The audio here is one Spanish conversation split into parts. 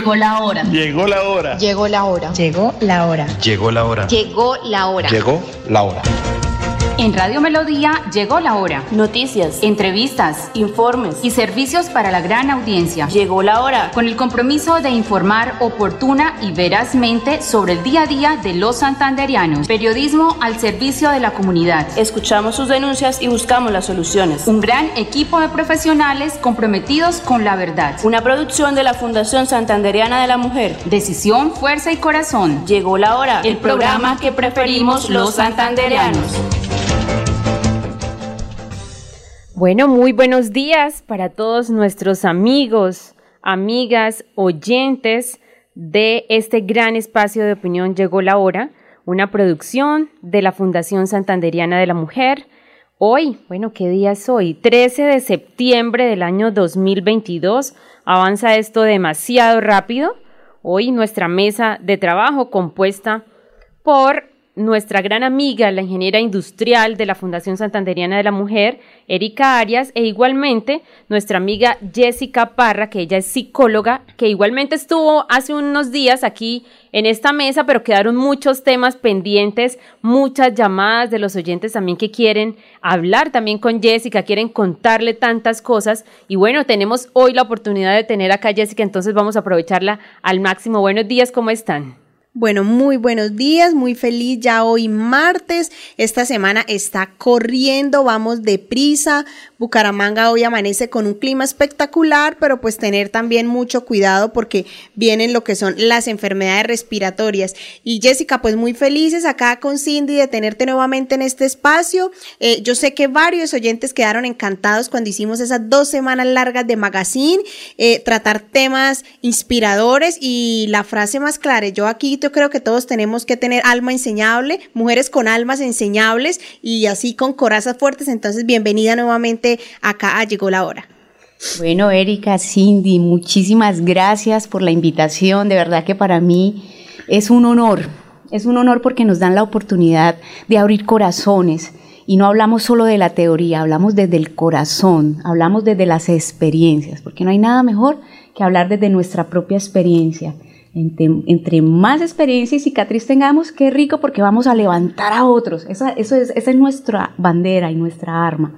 Llegó la hora. Llegó la hora. Llegó la hora. Llegó la hora. Llegó la hora. Llegó la hora. Llegó la hora. En Radio Melodía llegó la hora. Noticias, entrevistas, informes y servicios para la gran audiencia. Llegó la hora. Con el compromiso de informar oportuna y verazmente sobre el día a día de los santanderianos. Periodismo al servicio de la comunidad. Escuchamos sus denuncias y buscamos las soluciones. Un gran equipo de profesionales comprometidos con la verdad. Una producción de la Fundación Santanderiana de la Mujer. Decisión, fuerza y corazón. Llegó la hora. El, programa que preferimos los santanderianos. Bueno, muy buenos días para todos nuestros amigos, amigas, oyentes de este gran espacio de opinión Llegó la hora, una producción de la Fundación Santanderiana de la Mujer. Hoy, bueno, ¿qué día es hoy? 13 de septiembre del año 2022. Avanza esto demasiado rápido. Hoy nuestra mesa de trabajo compuesta por nuestra gran amiga, la ingeniera industrial de la Fundación Santanderiana de la Mujer, Erika Arias, e igualmente nuestra amiga Jessica Parra, que ella es psicóloga, que igualmente estuvo hace unos días aquí en esta mesa, pero quedaron muchos temas pendientes, muchas llamadas de los oyentes también que quieren hablar también con Jessica, quieren contarle tantas cosas. Y bueno, tenemos hoy la oportunidad de tener acá a Jessica, entonces vamos a aprovecharla al máximo. Buenos días, ¿cómo están? Bueno, muy buenos días, muy feliz ya hoy martes. Esta semana está corriendo, vamos deprisa. Bucaramanga hoy amanece con un clima espectacular, pero pues tener también mucho cuidado porque vienen lo que son las enfermedades respiratorias. Y Jessica, pues muy felices acá con Cindy de tenerte nuevamente en este espacio. Eh, yo sé que varios oyentes quedaron encantados cuando hicimos esas dos semanas largas de magazine, eh, tratar temas inspiradores y la frase más clara, yo aquí creo que todos tenemos que tener alma enseñable, mujeres con almas enseñables y así con corazas fuertes. Entonces, bienvenida nuevamente acá a Llegó la Hora. Bueno, Erika, Cindy, muchísimas gracias por la invitación. De verdad que para mí es un honor. Es un honor porque nos dan la oportunidad de abrir corazones. Y no hablamos solo de la teoría, hablamos desde el corazón, hablamos desde las experiencias, porque no hay nada mejor que hablar desde nuestra propia experiencia. Entre, más experiencia y cicatriz tengamos, qué rico porque vamos a levantar a otros. Esa, eso es, esa es nuestra bandera y nuestra arma.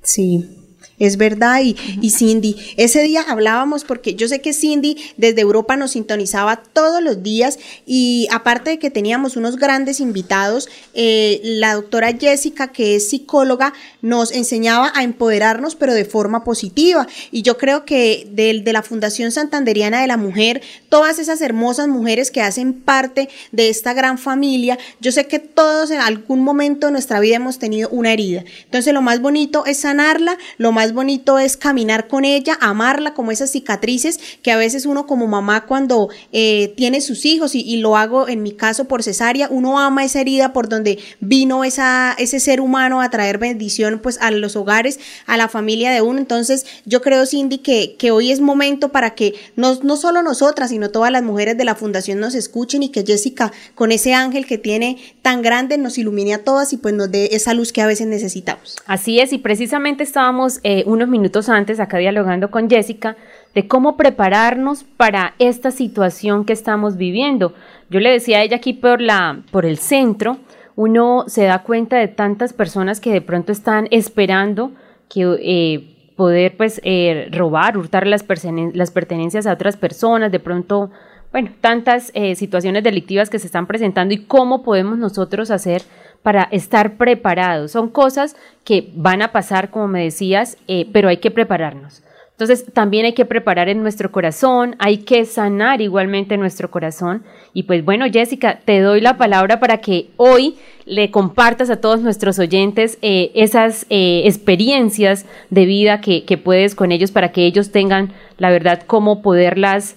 Sí, es verdad. Y, y, Cindy, ese día hablábamos porque yo sé que Cindy desde Europa nos sintonizaba todos los días y aparte de que teníamos unos grandes invitados, eh, la doctora Jessica, que es psicóloga, nos enseñaba a empoderarnos pero de forma positiva. Y yo creo que de, de la Fundación Santanderiana de la Mujer, todas esas hermosas mujeres que hacen parte de esta gran familia, yo sé que todos en algún momento de nuestra vida hemos tenido una herida. Entonces lo más bonito es sanarla, lo más bonito es caminar con ella, amarla como esas cicatrices que a veces uno como mamá cuando eh, tiene sus hijos y, lo hago en mi caso por cesárea, uno ama esa herida por donde vino esa, ese ser humano a traer bendición pues a los hogares, a la familia de uno. Entonces yo creo Cindy que, que hoy es momento para que no, no solo nosotras, sino todas las mujeres de la fundación nos escuchen y que Jessica con ese ángel que tiene tan grande nos ilumine a todas y pues nos dé esa luz que a veces necesitamos. Así es, y precisamente estábamos eh, unos minutos antes, acá dialogando con Jessica, de cómo prepararnos para esta situación que estamos viviendo. Yo le decía a ella aquí por, la, por el centro, uno se da cuenta de tantas personas que de pronto están esperando que eh, poder pues eh, robar, hurtar las, las pertenencias a otras personas, de pronto bueno, tantas eh, situaciones delictivas que se están presentando y cómo podemos nosotros hacer para estar preparados. Son cosas que van a pasar, como me decías, eh, pero hay que prepararnos. Entonces también hay que preparar en nuestro corazón, hay que sanar igualmente nuestro corazón. Y pues bueno, Jessica, te doy la palabra para que hoy le compartas a todos nuestros oyentes eh, esas eh, experiencias de vida que, puedes con ellos para que ellos tengan la verdad cómo poderlas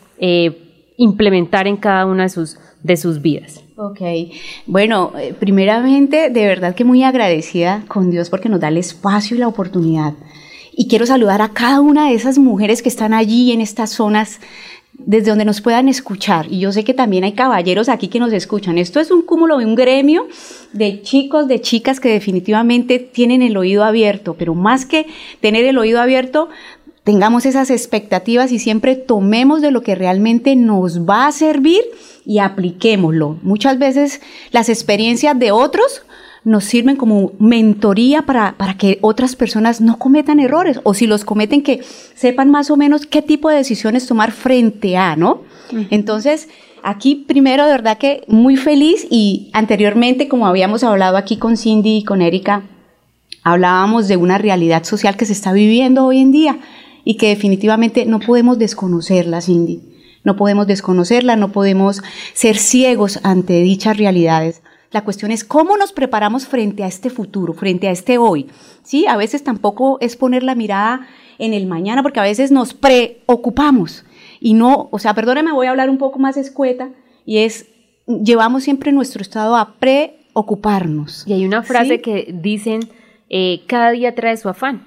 implementar en cada una de sus, de sus vidas. Ok, bueno, eh, primeramente, de verdad que muy agradecida con Dios porque nos da el espacio y la oportunidad. Y quiero saludar a cada una de esas mujeres que están allí en estas zonas desde donde nos puedan escuchar. Y yo sé que también hay caballeros aquí que nos escuchan. Esto es un cúmulo de un gremio de chicos, de chicas que definitivamente tienen el oído abierto, pero más que tener el oído abierto, tengamos esas expectativas y siempre tomemos de lo que realmente nos va a servir y apliquémoslo. Muchas veces las experiencias de otros nos sirven como mentoría para, para, que otras personas no cometan errores o si los cometen que sepan más o menos qué tipo de decisiones tomar frente a, ¿no? Entonces, aquí primero de verdad que muy feliz y anteriormente, como habíamos hablado aquí con Cindy y con Erika, hablábamos de una realidad social que se está viviendo hoy en día y que definitivamente no podemos desconocerla, Cindy. No podemos desconocerla, no podemos ser ciegos ante dichas realidades. La cuestión es cómo nos preparamos frente a este futuro, frente a este hoy. ¿Sí? A veces tampoco es poner la mirada en el mañana, porque a veces nos preocupamos y no, o sea, perdóneme, voy a hablar un poco más escueta, y es, llevamos siempre nuestro estado a preocuparnos. Y hay una frase que dicen, eh, cada día trae su afán,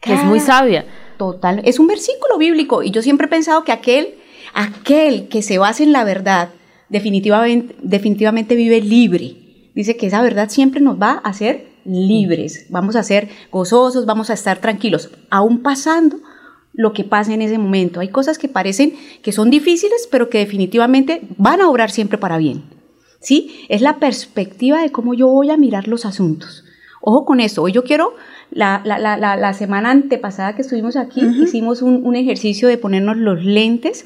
que es muy sabia. Total, es un versículo bíblico, y yo siempre he pensado que aquel, aquel que se basa en la verdad, definitivamente, vive libre. Dice que esa verdad siempre nos va a hacer libres, vamos a ser gozosos, vamos a estar tranquilos, aún pasando lo que pasa en ese momento. Hay cosas que parecen que son difíciles, pero que definitivamente van a obrar siempre para bien. ¿Sí? Es la perspectiva de cómo yo voy a mirar los asuntos. Ojo con eso. Hoy yo quiero, la, la, la, la semana antepasada que estuvimos aquí, hicimos un, un, ejercicio de ponernos los lentes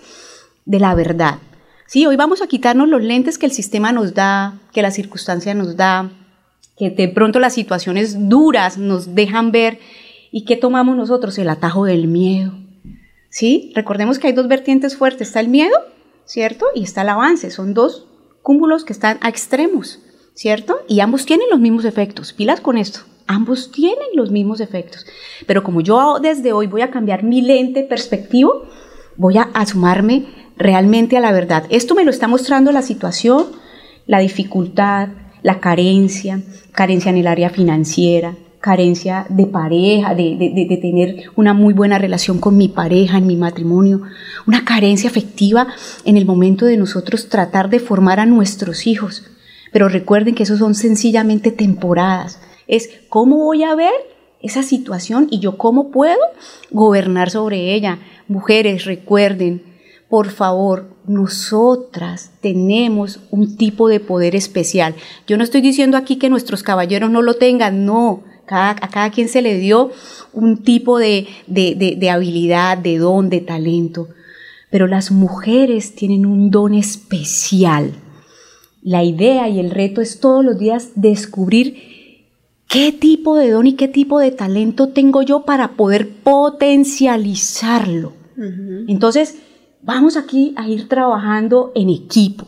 de la verdad. Sí, hoy vamos a quitarnos los lentes que el sistema nos da, que la circunstancia nos da, que de pronto las situaciones duras nos dejan ver ¿Y qué tomamos nosotros? El atajo del miedo. ¿Sí? Recordemos que hay dos vertientes fuertes. Está el miedo, ¿cierto? Y está el avance. Son dos cúmulos que están a extremos, ¿cierto? Y ambos tienen los mismos efectos. Pilas con esto. Ambos tienen los mismos efectos. Pero como yo desde hoy voy a cambiar mi lente perspectivo, voy a asumarme realmente a la verdad. Esto me lo está mostrando la situación, la dificultad, la carencia, carencia en el área financiera, carencia de pareja, de, tener una muy buena relación con mi pareja, en mi matrimonio, una carencia afectiva en el momento de nosotros tratar de formar a nuestros hijos. Pero recuerden que eso son sencillamente temporadas. Es cómo voy a ver esa situación y yo cómo puedo gobernar sobre ella. Mujeres, recuerden, por favor, nosotras tenemos un tipo de poder especial. Yo no estoy diciendo aquí que nuestros caballeros no lo tengan, no, a cada quien se le dio un tipo de, de, habilidad, de don, de talento. Pero las mujeres tienen un don especial. La idea y el reto es todos los días descubrir qué tipo de don y qué tipo de talento tengo yo para poder potencializarlo. Entonces, vamos aquí a ir trabajando en equipo.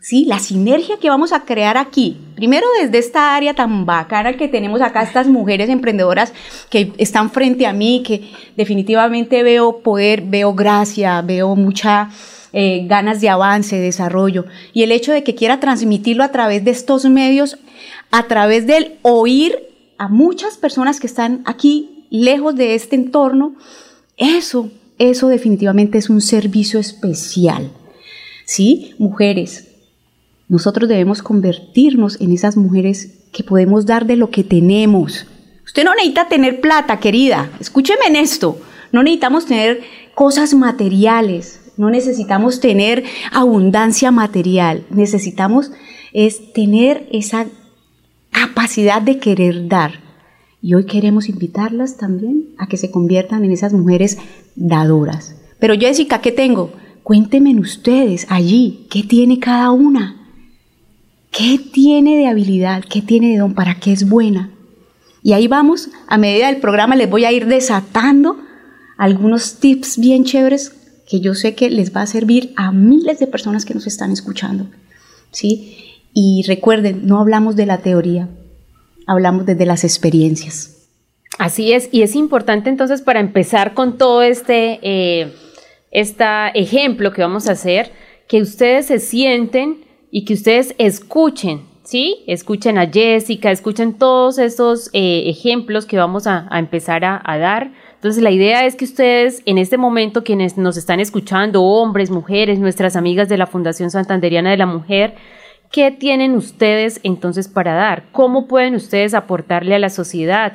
Sí. La sinergia que vamos a crear aquí, primero desde esta área tan bacana que tenemos acá, estas mujeres emprendedoras que están frente a mí, que definitivamente veo poder, veo gracia, veo mucha eh, ganas de avance, desarrollo. Y el hecho de que quiera transmitirlo a través de estos medios, a través del oír a muchas personas que están aquí lejos de este entorno, eso, eso definitivamente es un servicio especial. ¿sí? Mujeres, nosotros debemos convertirnos en esas mujeres que podemos dar de lo que tenemos. Usted no necesita tener plata, querida. Escúcheme en esto. No necesitamos tener cosas materiales. No necesitamos tener abundancia material. Necesitamos es tener esa capacidad de querer dar. Y hoy queremos invitarlas también a que se conviertan en esas mujeres dadoras. Pero Jessica, ¿qué tengo? Cuéntenme ustedes allí, ¿qué tiene cada una? ¿Qué tiene de habilidad? ¿Qué tiene de don? ¿Para qué es buena? Y ahí vamos, a medida del programa les voy a ir desatando algunos tips bien chéveres que yo sé que les va a servir a miles de personas que nos están escuchando. ¿sí? Y recuerden, no hablamos de la teoría, hablamos desde las experiencias. Así es, y es importante entonces para empezar con todo este... Eh, este ejemplo que vamos a hacer, que ustedes se sienten y que ustedes escuchen, ¿sí? Escuchen a Jessica, escuchen todos esos eh, ejemplos que vamos a, empezar a, a, dar. Entonces la idea es que ustedes en este momento, quienes nos están escuchando, hombres, mujeres, nuestras amigas de la Fundación Santanderiana de la Mujer, ¿qué tienen ustedes entonces para dar? ¿Cómo pueden ustedes aportarle a la sociedad?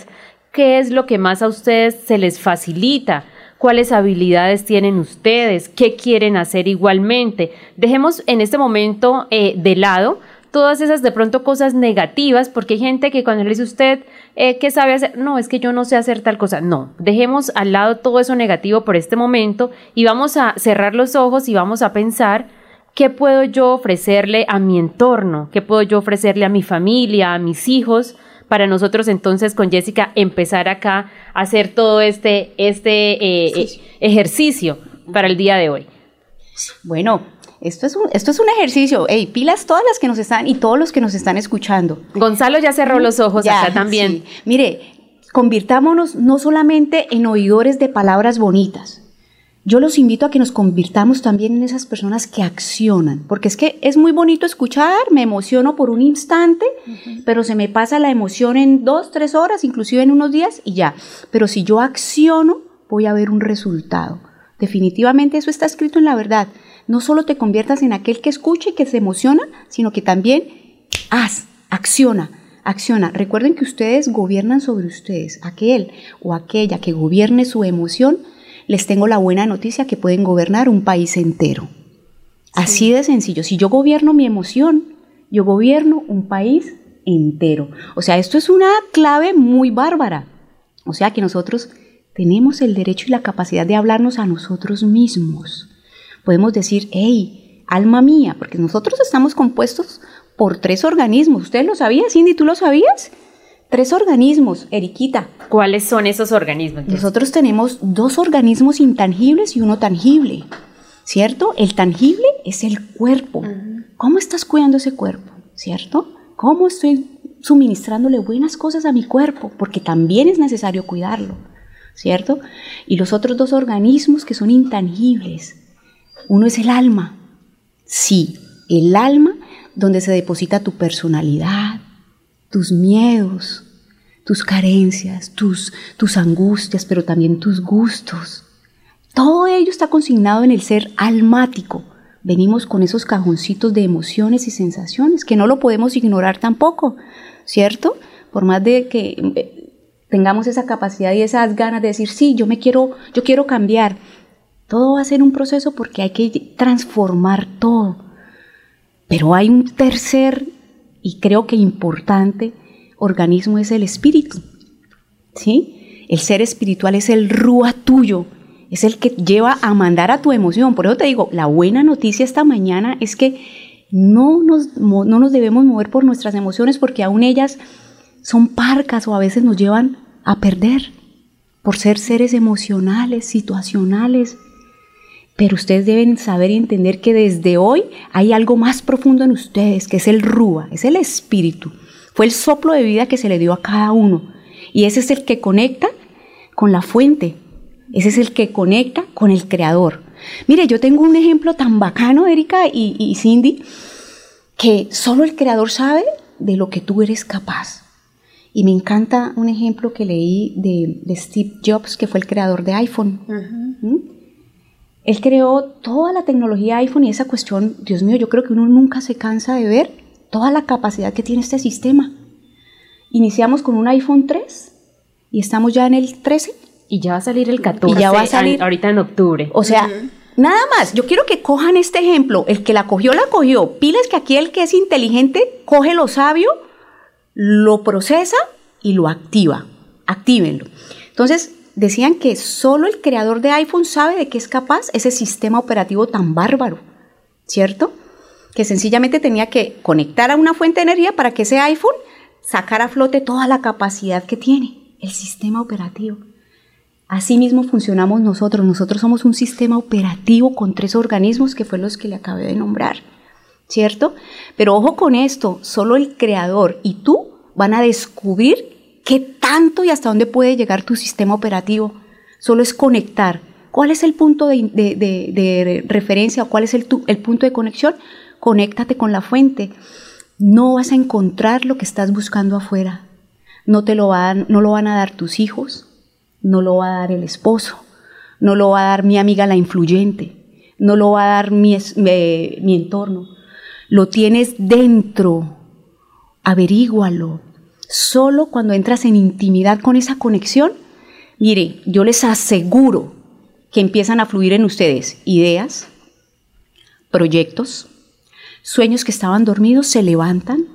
¿Qué es lo que más a ustedes se les facilita? cuáles habilidades tienen ustedes, qué quieren hacer igualmente. Dejemos en este momento eh, de lado todas esas de pronto cosas negativas, porque hay gente que cuando le dice usted eh, qué sabe hacer, no, es que yo no sé hacer tal cosa. No, dejemos al lado todo eso negativo por este momento y vamos a cerrar los ojos y vamos a pensar qué puedo yo ofrecerle a mi entorno, qué puedo yo ofrecerle a mi familia, a mis hijos, para nosotros entonces con Jessica empezar acá a hacer todo este, este eh, eh, ejercicio para el día de hoy. Bueno, esto es un, esto es un ejercicio. Hey, pilas todas las que nos están y todos los que nos están escuchando. Gonzalo ya cerró los ojos acá también. Mire, convirtámonos no solamente en oidores de palabras bonitas. Yo los invito a que nos convirtamos también en esas personas que accionan, porque es que es muy bonito escuchar, me emociono por un instante, pero se me pasa la emoción en dos, tres horas, inclusive en unos días y ya. Pero si yo acciono, voy a ver un resultado. Definitivamente eso está escrito en la verdad no solo te conviertas en aquel que escucha y que se emociona, sino que también haz, acciona, acciona. Recuerden que ustedes gobiernan sobre ustedes. Aquel o aquella que gobierne su emoción, les tengo la buena noticia que pueden gobernar un país entero. Así de sencillo. Si yo gobierno mi emoción, yo gobierno un país entero. O sea, esto es una clave muy bárbara. O sea que nosotros tenemos el derecho y la capacidad de hablarnos a nosotros mismos podemos decir, hey, alma mía, porque nosotros estamos compuestos por tres organismos. ¿Ustedes lo sabían, Cindy? ¿Tú lo sabías? Tres organismos, Eriquita. ¿Cuáles son esos organismos? Nosotros tenemos dos organismos intangibles y uno tangible, ¿cierto? El tangible es el cuerpo. ¿Cómo estás cuidando ese cuerpo? ¿Cierto? ¿Cómo estoy suministrándole buenas cosas a mi cuerpo? Porque también es necesario cuidarlo, ¿cierto? Y los otros dos organismos que son intangibles, uno es el alma. Sí, el alma donde se deposita tu personalidad, tus miedos, tus carencias, tus, tus angustias, pero también tus gustos. Todo ello está consignado en el ser almático. Venimos con esos cajoncitos de emociones y sensaciones que no lo podemos ignorar tampoco, ¿cierto? Por más de que eh, tengamos esa capacidad y esas ganas de decir, sí, yo me quiero, yo quiero cambiar, todo va a ser un proceso porque hay que transformar todo. Pero hay un tercer y creo que importante organismo es el espíritu. ¿Sí? El ser espiritual es el rúa tuyo, es el que lleva a mandar a tu emoción. Por eso te digo, la buena noticia esta mañana es que no nos, no nos debemos mover por nuestras emociones porque aún ellas son parcas o a veces nos llevan a perder por ser seres emocionales, situacionales, pero ustedes deben saber y entender que desde hoy hay algo más profundo en ustedes, que es el Rúa, es el espíritu. Fue el soplo de vida que se le dio a cada uno. Y ese es el que conecta con la fuente. Ese es el que conecta con el creador. Mire, yo tengo un ejemplo tan bacano, Erika y, Cindy, que solo el creador sabe de lo que tú eres capaz. Y me encanta un ejemplo que leí de, Steve Jobs, que fue el creador de iPhone. ¿Mm? Él creó toda la tecnología iPhone y esa cuestión, Dios mío, yo creo que uno nunca se cansa de ver toda la capacidad que tiene este sistema. Iniciamos con un iPhone 3 y estamos ya en el 13. Y ya va a salir el 14. Y ya va a salir ahorita en octubre. O sea, nada más. Yo quiero que cojan este ejemplo. El que la cogió, la cogió. Piles que aquí el que es inteligente coge lo sabio, lo procesa y lo activa. Actívenlo. Entonces, decían que solo el creador de iPhone sabe de qué es capaz ese sistema operativo tan bárbaro, ¿cierto? Que sencillamente tenía que conectar a una fuente de energía para que ese iPhone sacara a flote toda la capacidad que tiene, el sistema operativo. Así mismo funcionamos nosotros. Nosotros somos un sistema operativo con tres organismos que fue los que le acabé de nombrar, ¿cierto? Pero ojo con esto, solo el creador y tú van a descubrir qué tanto y hasta dónde puede llegar tu sistema operativo. Solo es conectar. ¿Cuál es el punto de, referencia o cuál es el, punto de conexión? Conéctate con la fuente. No vas a encontrar lo que estás buscando afuera. No te lo van, no lo van a dar tus hijos, no lo va a dar el esposo, no lo va a dar mi amiga la influyente, no lo va a dar mi, mi entorno. Lo tienes dentro. Averígualo, Solo cuando entras en intimidad con esa conexión, mire, yo les aseguro que empiezan a fluir en ustedes ideas, proyectos, sueños que estaban dormidos se levantan,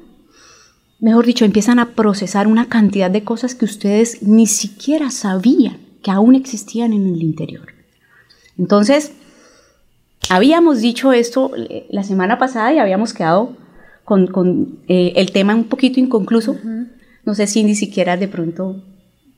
mejor dicho, empiezan a procesar una cantidad de cosas que ustedes ni siquiera sabían que aún existían en el interior. Entonces, habíamos dicho esto eh, la semana pasada y habíamos quedado con, eh, el tema un poquito inconcluso. No sé si ni siquiera de pronto,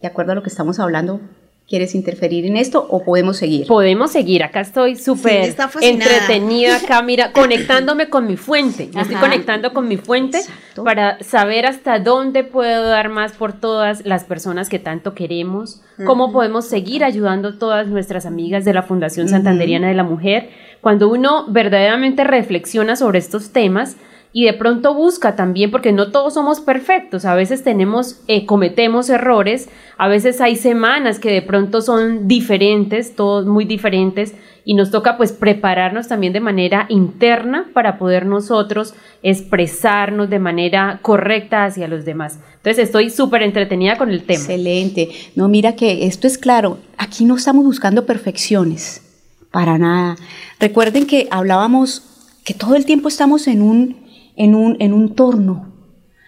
de acuerdo a lo que estamos hablando, ¿Quieres interferir en esto o podemos seguir? Podemos seguir, acá estoy súper entretenida, acá mira, conectándome con mi fuente. estoy conectando con mi fuente para saber hasta dónde puedo dar más por todas las personas que tanto queremos, cómo podemos seguir ayudando a todas nuestras amigas de la Fundación Santanderiana de la Mujer. Cuando uno verdaderamente reflexiona sobre estos temas, y de pronto busca también, porque no todos somos perfectos, a veces tenemos, eh, cometemos errores, a veces hay semanas que de pronto son diferentes, todos muy diferentes, y nos toca pues prepararnos también de manera interna para poder nosotros expresarnos de manera correcta hacia los demás. Entonces estoy súper entretenida con el tema. Excelente. No, mira que esto es claro, aquí no estamos buscando perfecciones, para nada. Recuerden que hablábamos que todo el tiempo estamos en un en un, en un torno.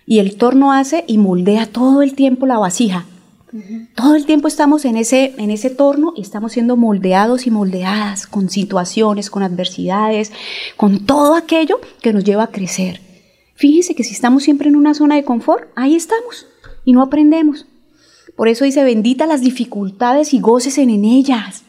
Y el torno hace y moldea todo el tiempo la vasija. Todo el tiempo estamos en ese, en ese torno y estamos siendo moldeados y moldeadas con situaciones, con adversidades, con todo aquello que nos lleva a crecer. Fíjense que si estamos siempre en una zona de confort, ahí estamos y no aprendemos. Por eso dice, bendita las dificultades y goces en ellas.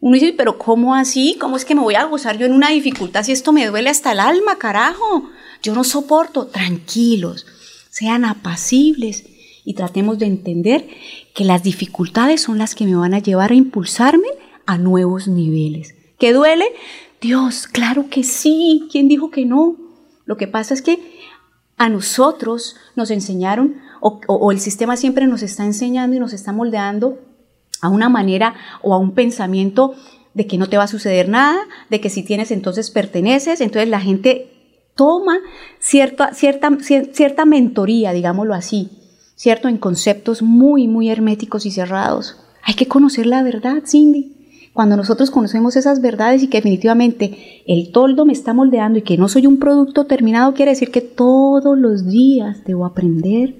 Uno dice, pero ¿cómo así? ¿Cómo es que me voy a gozar yo en una dificultad si esto me duele hasta el alma, carajo? Yo no soporto, tranquilos, sean apacibles y tratemos de entender que las dificultades son las que me van a llevar a impulsarme a nuevos niveles. ¿Qué duele? Dios, claro que sí. ¿Quién dijo que no? Lo que pasa es que a nosotros nos enseñaron, o, el sistema siempre nos está enseñando y nos está moldeando a una manera o a un pensamiento de que no te va a suceder nada, de que si tienes entonces perteneces, entonces la gente toma cierta, cierta, cierta mentoría, digámoslo así, ¿cierto? En conceptos muy, muy herméticos y cerrados. Hay que conocer la verdad, Cindy. Cuando nosotros conocemos esas verdades y que definitivamente el toldo me está moldeando y que no soy un producto terminado, quiere decir que todos los días debo aprender,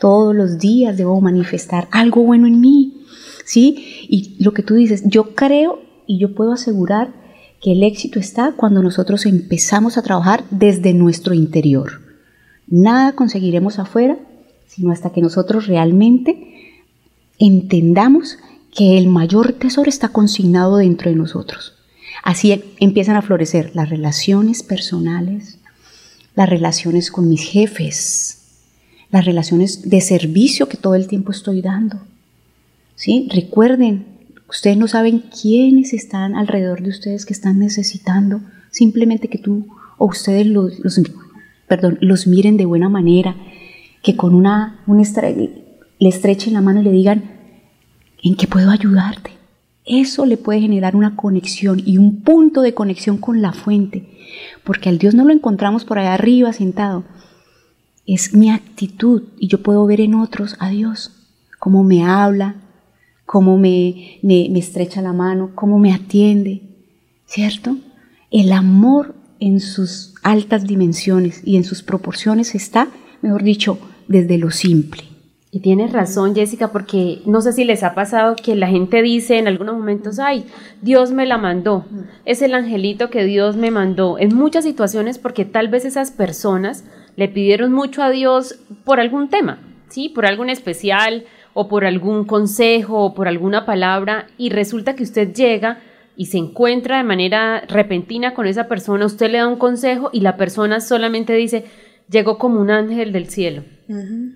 todos los días debo manifestar algo bueno en mí. ¿Sí? Y lo que tú dices, yo creo y yo puedo asegurar que el éxito está cuando nosotros empezamos a trabajar desde nuestro interior. Nada conseguiremos afuera, sino hasta que nosotros realmente entendamos que el mayor tesoro está consignado dentro de nosotros. Así empiezan a florecer las relaciones personales, las relaciones con mis jefes, las relaciones de servicio que todo el tiempo estoy dando. ¿Sí? Recuerden, Ustedes no saben quiénes están alrededor de ustedes que están necesitando simplemente que tú o ustedes los, perdón, los miren de buena manera, que con una, le estrechen la mano y le digan, ¿en qué puedo ayudarte? Eso le puede generar una conexión y un punto de conexión con la fuente, porque al Dios no lo encontramos por allá arriba sentado. Es mi actitud y yo puedo ver en otros a Dios, cómo me habla, cómo me, me, estrecha la mano, cómo me atiende, ¿cierto? El amor en sus altas dimensiones y en sus proporciones está, mejor dicho, desde lo simple. Y tienes razón, Jessica, porque no sé si les ha pasado que la gente dice en algunos momentos, ay, Dios me la mandó, es el angelito que Dios me mandó. En muchas situaciones porque tal vez esas personas le pidieron mucho a Dios por algún tema, ¿sí? Por algo especial, o por algún consejo o por alguna palabra y resulta que usted llega y se encuentra de manera repentina con esa persona, usted le da un consejo y la persona solamente dice, llegó como un ángel del cielo.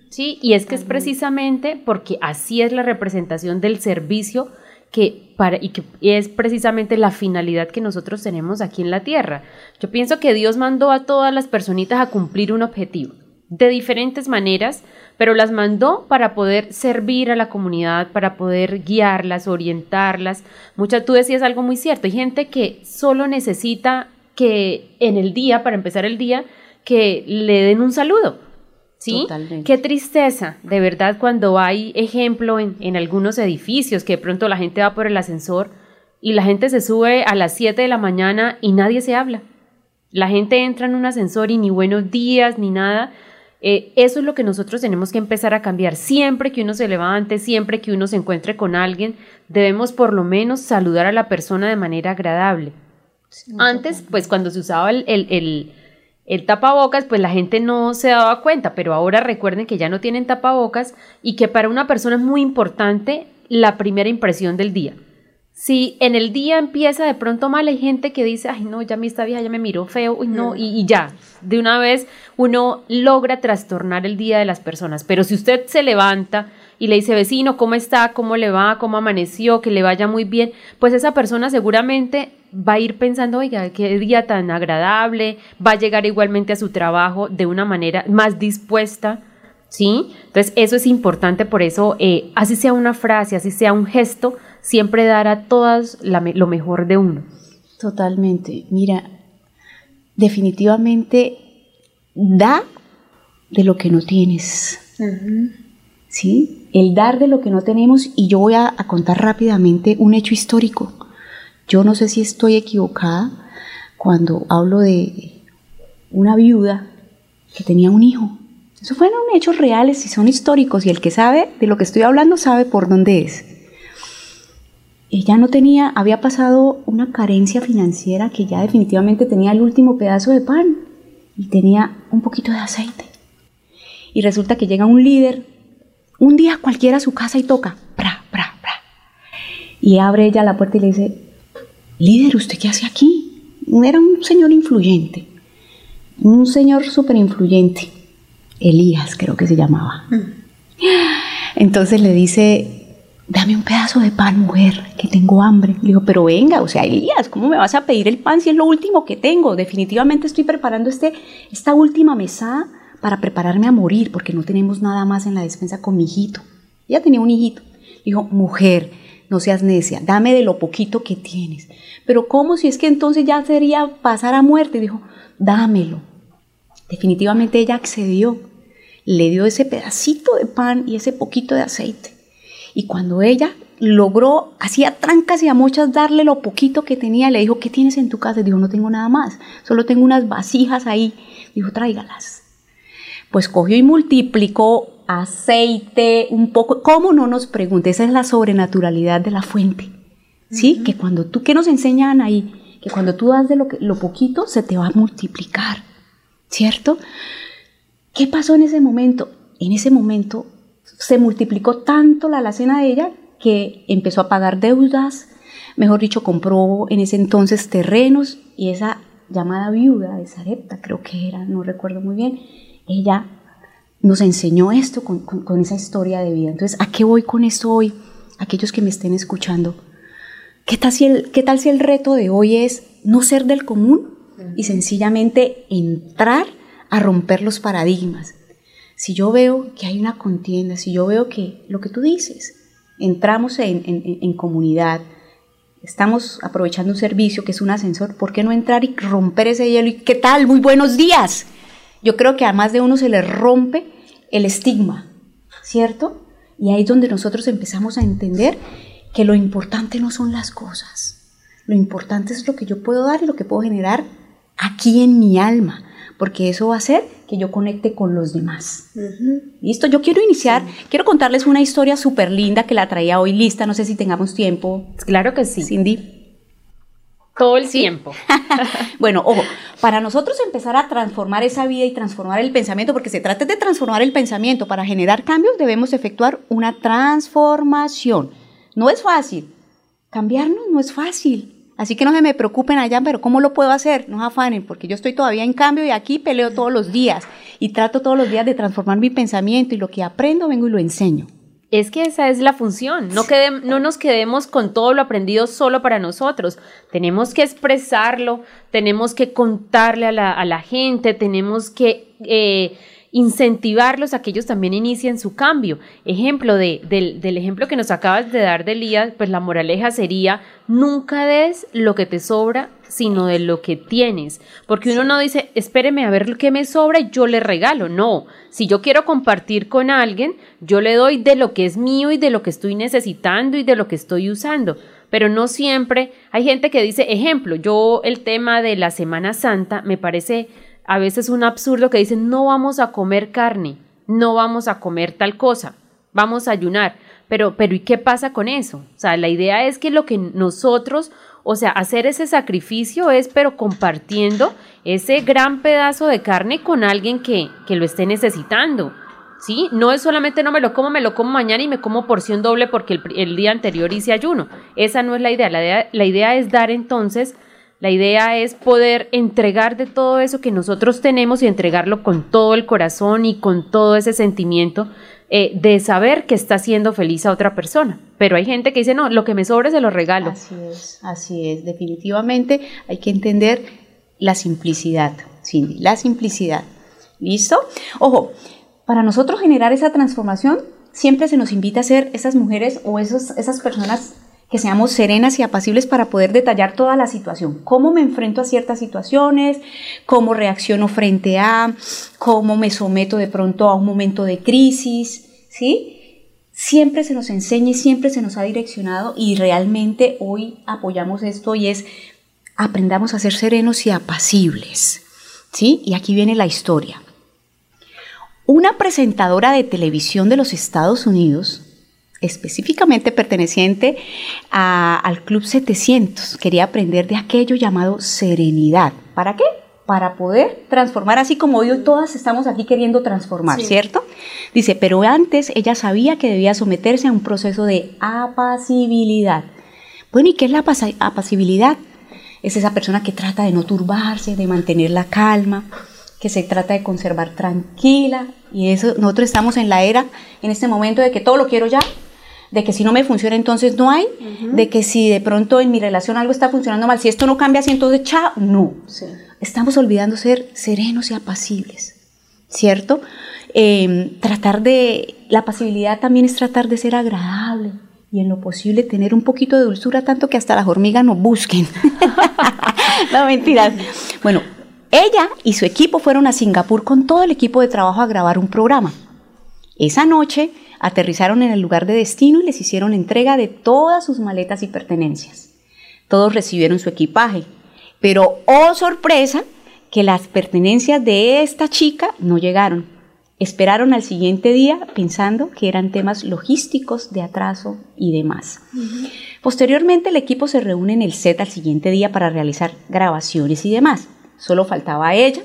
Sí, y es que es precisamente porque así es la representación del servicio que para, y que es precisamente la finalidad que nosotros tenemos aquí en la tierra. Yo pienso que Dios mandó a todas las personitas a cumplir un objetivo de diferentes maneras, pero las mandó para poder servir a la comunidad, para poder guiarlas, orientarlas. Muchas, tú decías algo muy cierto, hay gente que solo necesita que en el día, para empezar el día, que le den un saludo. ¿Sí? Qué tristeza, de verdad, cuando hay ejemplo en, en algunos edificios que de pronto la gente va por el ascensor y la gente se sube a las 7 de la mañana y nadie se habla. La gente entra en un ascensor y ni buenos días ni nada. Eh, eso es lo que nosotros tenemos que empezar a cambiar. Siempre que uno se levante, siempre que uno se encuentre con alguien, debemos por lo menos saludar a la persona de manera agradable. Antes, pues cuando se usaba el, el, el, tapabocas, pues la gente no se daba cuenta, pero ahora recuerden que ya no tienen tapabocas y que para una persona es muy importante la primera impresión del día. Si en el día empieza de pronto mal, hay gente que dice, ay no, ya mi esta vieja ya me miró feo, y no, y, y, ya, de una vez uno logra trastornar el día de las personas. Pero si usted se levanta y le dice, vecino, ¿cómo está? ¿Cómo le va? ¿Cómo amaneció? Que le vaya muy bien, pues esa persona seguramente va a ir pensando, oiga, qué día tan agradable, va a llegar igualmente a su trabajo de una manera más dispuesta. ¿Sí? Entonces, eso es importante, por eso, eh, así sea una frase, así sea un gesto, siempre dar a todas lo mejor de uno. Totalmente. Mira, definitivamente da de lo que no tienes. ¿Sí? El dar de lo que no tenemos y yo voy a, a contar rápidamente un hecho histórico. Yo no sé si estoy equivocada cuando hablo de una viuda que tenía un hijo. Eso fueron hechos reales y son históricos y el que sabe de lo que estoy hablando sabe por dónde es ella no tenía, había pasado una carencia financiera que ya definitivamente tenía el último pedazo de pan y tenía un poquito de aceite. Y resulta que llega un líder, un día cualquiera a su casa y toca, pra, pra, pra. Y abre ella la puerta y le dice, líder, ¿usted qué hace aquí? Era un señor influyente, un señor súper influyente, Elías creo que se llamaba. Mm. Entonces le dice, dame un pedazo de pan, mujer, que tengo hambre. Le digo, pero venga, o sea, Elías, ¿cómo me vas a pedir el pan si es lo último que tengo? Definitivamente estoy preparando este, esta última mesa para prepararme a morir, porque no tenemos nada más en la despensa con mi hijito. Ella tenía un hijito. Dijo, mujer, no seas necia, dame de lo poquito que tienes. Pero ¿cómo si es que entonces ya sería pasar a muerte? Dijo, dámelo. Definitivamente ella accedió. Le dio ese pedacito de pan y ese poquito de aceite. Y cuando ella logró, hacía trancas y a muchas darle lo poquito que tenía, le dijo, ¿qué tienes en tu casa? Dijo, no tengo nada más, solo tengo unas vasijas ahí. Dijo, tráigalas. Pues cogió y multiplicó aceite, un poco, ¿cómo no nos pregunte? Esa es la sobrenaturalidad de la fuente. ¿Sí? Que cuando tú, ¿qué nos enseñan ahí? Que cuando tú das de lo, lo poquito, se te va a multiplicar. ¿Cierto? ¿Qué pasó en ese momento? En ese momento se multiplicó tanto la alacena de ella que empezó a pagar deudas, mejor dicho, compró en ese entonces terrenos y esa llamada viuda de Sarepta, creo que era, no recuerdo muy bien, ella nos enseñó esto con, esa historia de vida. Entonces, ¿a qué voy con esto hoy? Aquellos que me estén escuchando. ¿Qué tal si el, qué tal si el reto de hoy es no ser del común y sencillamente entrar a romper los paradigmas? Si yo veo que hay una contienda, si yo veo que lo que tú dices, entramos en, comunidad, estamos aprovechando un servicio que es un ascensor, ¿por qué no entrar y romper ese hielo? ¿Y qué tal? Muy buenos días. Yo creo que a más de uno se le rompe el estigma, ¿cierto? Y ahí es donde nosotros empezamos a entender que lo importante no son las cosas, lo importante es lo que yo puedo dar y lo que puedo generar aquí en mi alma, porque eso va a hacer que yo conecte con los demás. Listo, yo quiero iniciar, quiero contarles una historia súper linda que la traía hoy lista, no sé si tengamos tiempo. Claro que sí. Cindy. Todo el tiempo. bueno, ojo, para nosotros empezar a transformar esa vida y transformar el pensamiento, porque se trata de transformar el pensamiento, para generar cambios debemos efectuar una transformación. No es fácil. Cambiarnos no es fácil. Así que no se me preocupen allá, pero ¿cómo lo puedo hacer? No afanen, porque yo estoy todavía en cambio y aquí peleo todos los días y trato todos los días de transformar mi pensamiento y lo que aprendo vengo y lo enseño. Es que esa es la función, no, no nos quedemos con todo lo aprendido solo para nosotros, tenemos que expresarlo, tenemos que contarle a la, gente, tenemos que... Eh, incentivarlos a que ellos también inicien su cambio. Ejemplo de, del, del, ejemplo que nos acabas de dar de Elías, pues la moraleja sería, nunca des lo que te sobra, sino de lo que tienes. Porque uno no dice, espéreme a ver qué me sobra y yo le regalo. No, si yo quiero compartir con alguien, yo le doy de lo que es mío y de lo que estoy necesitando y de lo que estoy usando. pero no siempre. Hay gente que dice, ejemplo, yo el tema de la Semana Santa me parece a veces un absurdo que dicen, no vamos a comer carne, no vamos a comer tal cosa, vamos a ayunar. Pero, pero ¿y qué pasa con eso? O sea, la idea es que lo que nosotros, o sea, hacer ese sacrificio es, pero compartiendo ese gran pedazo de carne con alguien que, que lo esté necesitando. ¿sí? No es solamente no me lo como, me lo como mañana y me como porción doble porque el, día anterior hice ayuno. Esa no es la idea. la idea. La idea es dar entonces, la idea es poder entregar de todo eso que nosotros tenemos y entregarlo con todo el corazón y con todo ese sentimiento eh, de saber que está siendo feliz a otra persona. Pero hay gente que dice, no, lo que me sobra se lo regalo. Así es, así es. Definitivamente hay que entender la simplicidad, Cindy, la simplicidad. ¿Listo? Ojo, para nosotros generar esa transformación, siempre se nos invita a ser esas mujeres o esos, esas personas que seamos serenas y apacibles para poder detallar toda la situación. Cómo me enfrento a ciertas situaciones, cómo reacciono frente a, cómo me someto de pronto a un momento de crisis, ¿sí? Siempre se nos enseña y siempre se nos ha direccionado y realmente hoy apoyamos esto y es aprendamos a ser serenos y apacibles, ¿sí? Y aquí viene la historia. Una presentadora de televisión de los Estados Unidos específicamente perteneciente al Club 700. Quería aprender de aquello llamado serenidad. ¿Para qué? Para poder transformar así como hoy todas estamos aquí queriendo transformar, ¿cierto? Dice, pero antes ella sabía que debía someterse a un proceso de apacibilidad. Bueno, ¿y qué es la apacibilidad? Es esa persona que trata de no turbarse, de mantener la calma, que se trata de conservar tranquila. Y eso, nosotros estamos en la era, en este momento, de que todo lo quiero ya, de que si no me funciona entonces no hay, de que si de pronto en mi relación algo está funcionando mal, si esto no cambia así entonces chao, no. Estamos olvidando ser serenos y apacibles, ¿cierto? Em, tratar de, la pasibilidad también es tratar de ser agradable y en lo posible tener un poquito de dulzura, tanto que hasta las hormigas nos busquen. no, mentiras. Bueno, ella y su equipo fueron a Singapur con todo el equipo de trabajo a grabar un programa. Esa noche aterrizaron en el lugar de destino y les hicieron entrega de todas sus maletas y pertenencias. Todos recibieron su equipaje, pero oh sorpresa que las pertenencias de esta chica no llegaron. Esperaron al siguiente día pensando que eran temas logísticos de atraso y demás. Posteriormente el equipo se reúne en el set al siguiente día para realizar grabaciones y demás. Solo faltaba ella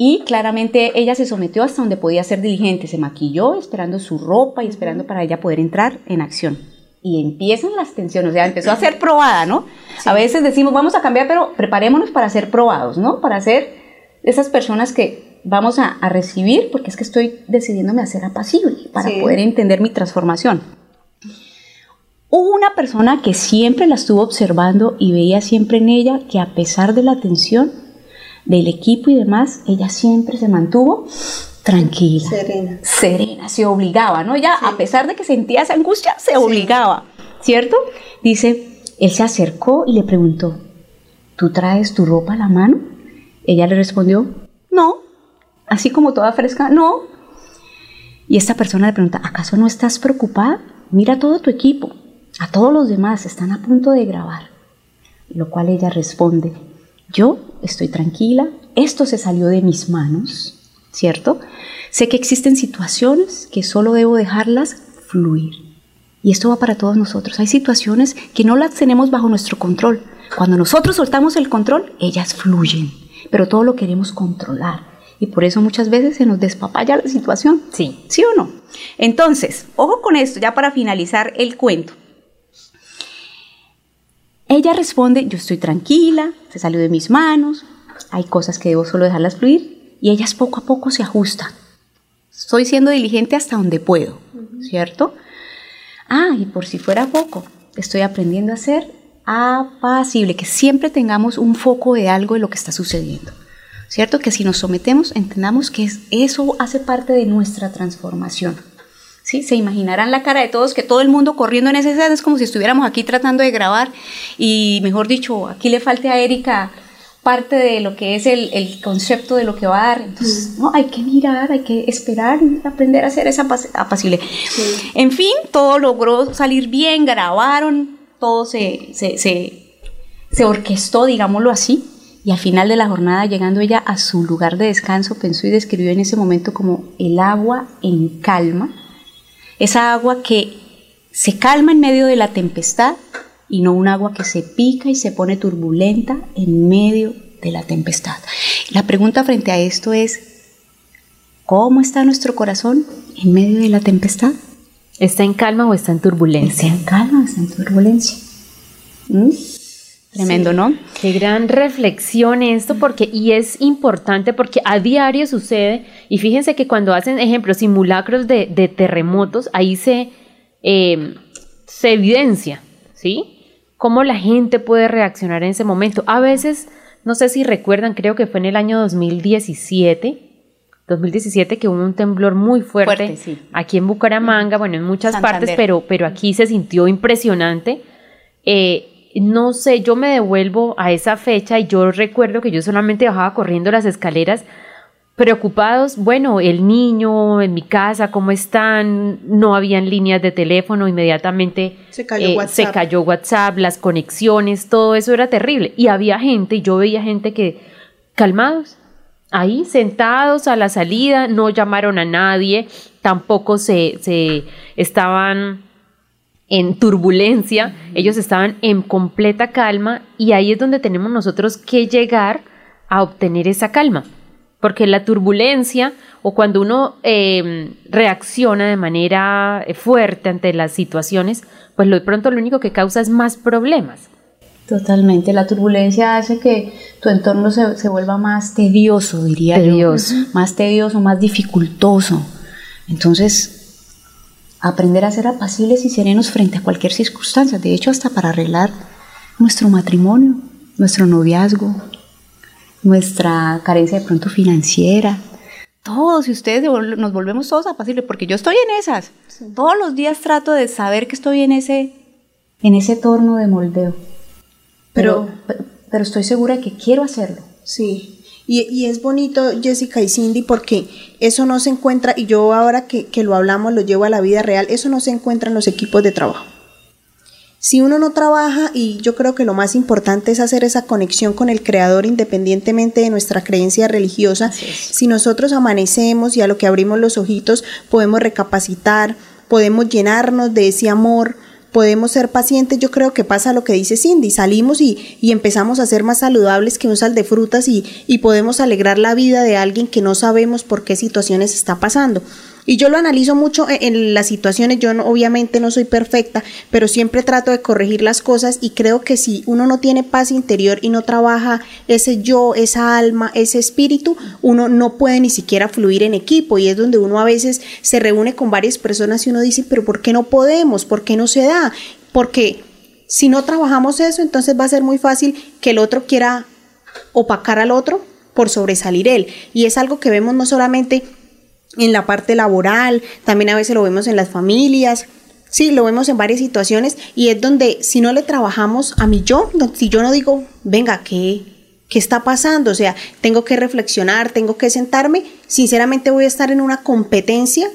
y claramente ella se sometió hasta donde podía ser diligente, se maquilló esperando su ropa y esperando para ella poder entrar en acción. Y empiezan las tensiones, o sea, empezó a ser probada, ¿no? A veces decimos, vamos a cambiar, pero preparémonos para ser probados, ¿no? Para ser esas personas que vamos a, recibir, porque es que estoy decidiéndome a ser apacible, para poder entender mi transformación. Hubo una persona que siempre la estuvo observando y veía siempre en ella que a pesar de la tensión, del equipo y demás, ella siempre se mantuvo tranquila, serena, serena se obligaba, ¿no? Ella, a pesar de que sentía esa angustia, se obligaba, ¿cierto? Dice, él se acercó y le preguntó, ¿tú traes tu ropa a la mano? Ella le respondió, no, así como toda fresca, no. Y esta persona le pregunta, ¿acaso no estás preocupada? Mira todo tu equipo, a todos los demás están a punto de grabar. Lo cual ella responde, yo estoy tranquila, esto se salió de mis manos, ¿cierto? Sé que existen situaciones que solo debo dejarlas fluir. Y esto va para todos nosotros. Hay situaciones que no las tenemos bajo nuestro control. Cuando nosotros soltamos el control, ellas fluyen, pero todo lo queremos controlar. Y por eso muchas veces se nos despapalla la situación. Sí. ¿Sí o no? Entonces, ojo con esto, ya para finalizar el cuento. Ella responde, yo estoy tranquila, se salió de mis manos, hay cosas que debo solo dejarlas fluir y ellas poco a poco se ajustan. Estoy siendo diligente hasta donde puedo, ¿cierto? Ah, y por si fuera poco, estoy aprendiendo a ser apacible, que siempre tengamos un foco de algo de lo que está sucediendo. ¿Cierto? Que si nos sometemos, entendamos que eso hace parte de nuestra transformación. ¿Sí? Se imaginarán la cara de todos, que todo el mundo corriendo en ese set es como si estuviéramos aquí tratando de grabar y, mejor dicho, aquí le falte a Erika parte de lo que es el, concepto de lo que va a dar. Entonces, no, hay que mirar, hay que esperar y aprender a hacer esa apacible. En fin, todo logró salir bien, grabaron, todo se, se, se orquestó, digámoslo así, y al final de la jornada, llegando ella a su lugar de descanso, pensó y describió en ese momento como el agua en calma, esa agua que se calma en medio de la tempestad y no un agua que se pica y se pone turbulenta en medio de la tempestad. La pregunta frente a esto es, ¿cómo está nuestro corazón en medio de la tempestad? ¿Está en calma o está en turbulencia? Está en calma, está en turbulencia. ¿Mm? Tremendo, ¿no? Qué gran reflexión esto, porque, y es importante porque a diario sucede, y fíjense que cuando hacen, ejemplo, simulacros de, terremotos, ahí se, em, se evidencia, ¿sí? Cómo la gente puede reaccionar en ese momento. A veces, no sé si recuerdan, creo que fue en el año 2017, 2017 que hubo un temblor muy fuerte, aquí en Bucaramanga, bueno, en muchas partes, pero, pero aquí se sintió impresionante. Eh, no sé, yo me devuelvo a esa fecha y yo recuerdo que yo solamente bajaba corriendo las escaleras preocupados, bueno, el niño en mi casa, ¿cómo están? No habían líneas de teléfono, inmediatamente se cayó, eh, WhatsApp. se cayó WhatsApp, las conexiones, todo eso era terrible. Y había gente, y yo veía gente que, calmados, ahí sentados a la salida, no llamaron a nadie, tampoco se, se estaban en turbulencia, ellos estaban en completa calma y ahí es donde tenemos nosotros que llegar a obtener esa calma. Porque la turbulencia o cuando uno em, reacciona de manera eh, fuerte ante las situaciones, pues lo de pronto lo único que causa es más problemas. Totalmente, la turbulencia hace que tu entorno se, se vuelva más tedioso, diría tedioso. yo. Más tedioso, más dificultoso. Entonces, aprender a ser apacibles y serenos frente a cualquier circunstancia, de hecho hasta para arreglar nuestro matrimonio, nuestro noviazgo, nuestra carencia de pronto financiera. Todos, y ustedes nos volvemos todos apacibles, porque yo estoy en esas. Todos los días trato de saber que estoy en ese, en ese torno de moldeo. pero, pero estoy segura que quiero hacerlo. Sí, y, es bonito, Jessica y Cindy, porque eso no se encuentra, y yo ahora que, que lo hablamos, lo llevo a la vida real, eso no se encuentra en los equipos de trabajo. Si uno no trabaja, y yo creo que lo más importante es hacer esa conexión con el Creador independientemente de nuestra creencia religiosa, si nosotros amanecemos y a lo que abrimos los ojitos podemos recapacitar, podemos llenarnos de ese amor, podemos ser pacientes, yo creo que pasa lo que dice Cindy, salimos y, y empezamos a ser más saludables que un sal de frutas y, y podemos alegrar la vida de alguien que no sabemos por qué situaciones está pasando. Y yo lo analizo mucho en, las situaciones, yo obviamente no soy perfecta, pero siempre trato de corregir las cosas y creo que si uno no tiene paz interior y no trabaja ese yo, esa alma, ese espíritu, uno no puede ni siquiera fluir en equipo y es donde uno a veces se reúne con varias personas y uno dice, pero ¿por qué no podemos? ¿Por qué no se da? Porque si no trabajamos eso, entonces va a ser muy fácil que el otro quiera opacar al otro por sobresalir él. Y es algo que vemos no solamente en la parte laboral, también a veces lo vemos en las familias. Sí, lo vemos en varias situaciones y es donde si no le trabajamos a mi yo, si yo no digo, venga, ¿qué, ¿qué está pasando? O sea, tengo que reflexionar, tengo que sentarme, sinceramente voy a estar en una competencia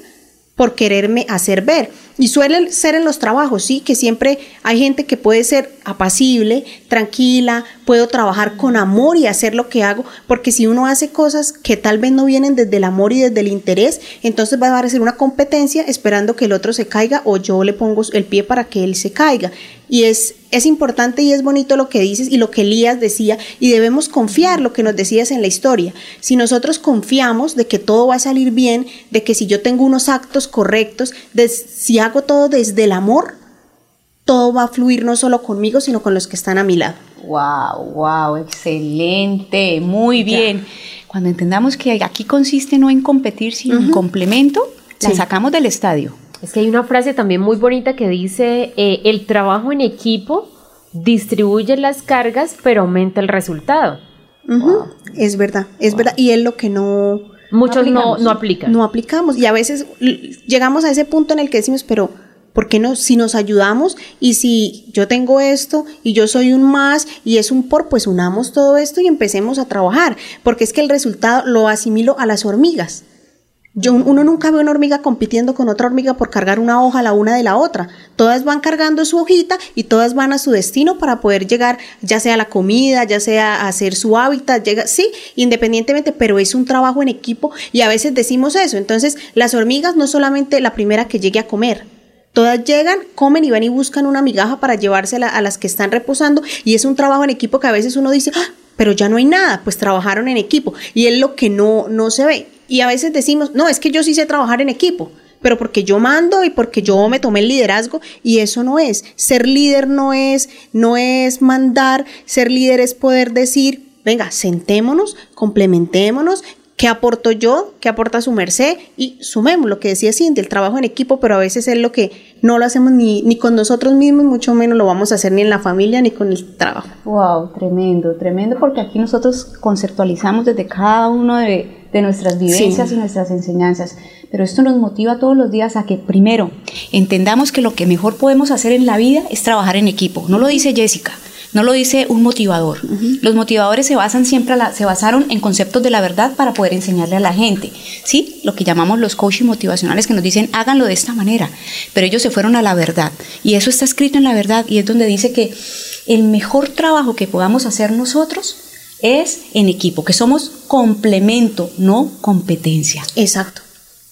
por quererme hacer ver. Y suele ser en los trabajos, sí, que siempre hay gente que puede ser apacible, tranquila, puedo trabajar con amor y hacer lo que hago, porque si uno hace cosas que tal vez no vienen desde el amor y desde el interés, entonces va a parecer una competencia esperando que el otro se caiga o yo le pongo el pie para que él se caiga. Y es, es importante y es bonito lo que dices y lo que Elías decía y debemos confiar lo que nos decías en la historia. Si nosotros confiamos de que todo va a salir bien, de que si yo tengo unos actos correctos, de, si hago todo desde el amor, todo va a fluir no solo conmigo, sino con los que están a mi lado. Wow, wow, excelente, muy bien. Cuando entendamos que aquí consiste no en competir, sino en complemento, la sacamos del estadio. Es que hay una frase también muy bonita que dice, eh, el trabajo en equipo distribuye las cargas, pero aumenta el resultado. Es verdad, es verdad. Y es lo que no... Muchos no, no, aplican. No aplicamos. Y a veces llegamos a ese punto en el que decimos, pero ¿por qué no? Si nos ayudamos y si yo tengo esto y yo soy un más y es un por, pues unamos todo esto y empecemos a trabajar. Porque es que el resultado lo asimilo a las hormigas Yo, uno nunca ve una hormiga compitiendo con otra hormiga por cargar una hoja la una de la otra. Todas van cargando su hojita y todas van a su destino para poder llegar, ya sea a la comida, ya sea a hacer su hábitat, llega, sí, independientemente, pero es un trabajo en equipo y a veces decimos eso. Entonces, las hormigas no solamente la primera que llegue a comer, Todas llegan, comen y van y buscan una migaja para llevársela a las que están reposando y es un trabajo en equipo que a veces uno dice, ah, pero ya no hay nada, pues trabajaron en equipo y es lo que no, no se ve. Y a veces decimos, no, es que yo sí sé trabajar en equipo, pero porque yo mando y porque yo me tomé el liderazgo y eso no es. Ser líder no es, no es mandar, ser líder es poder decir, venga, sentémonos, complementémonos, ¿Qué aporto yo? ¿Qué aporta su merced? Y sumemos lo que decía Cindy, el trabajo en equipo, pero a veces es lo que no lo hacemos ni, ni con nosotros mismos, mucho menos lo vamos a hacer ni en la familia ni con el trabajo. Wow, tremendo, tremendo, porque aquí nosotros conceptualizamos desde cada uno de, de nuestras vivencias y nuestras enseñanzas. Pero esto nos motiva todos los días a que, primero, entendamos que lo que mejor podemos hacer en la vida es trabajar en equipo. No lo dice Jessica, no lo dice un motivador. Los motivadores se basan siempre, se basaron en conceptos de la verdad para poder enseñarle a la gente. ¿Sí? Lo que llamamos los coaching motivacionales que nos dicen háganlo de esta manera. Pero ellos se fueron a la verdad. Y eso está escrito en la verdad y es donde dice que el mejor trabajo que podamos hacer nosotros es en equipo, que somos complemento, no competencia. Exacto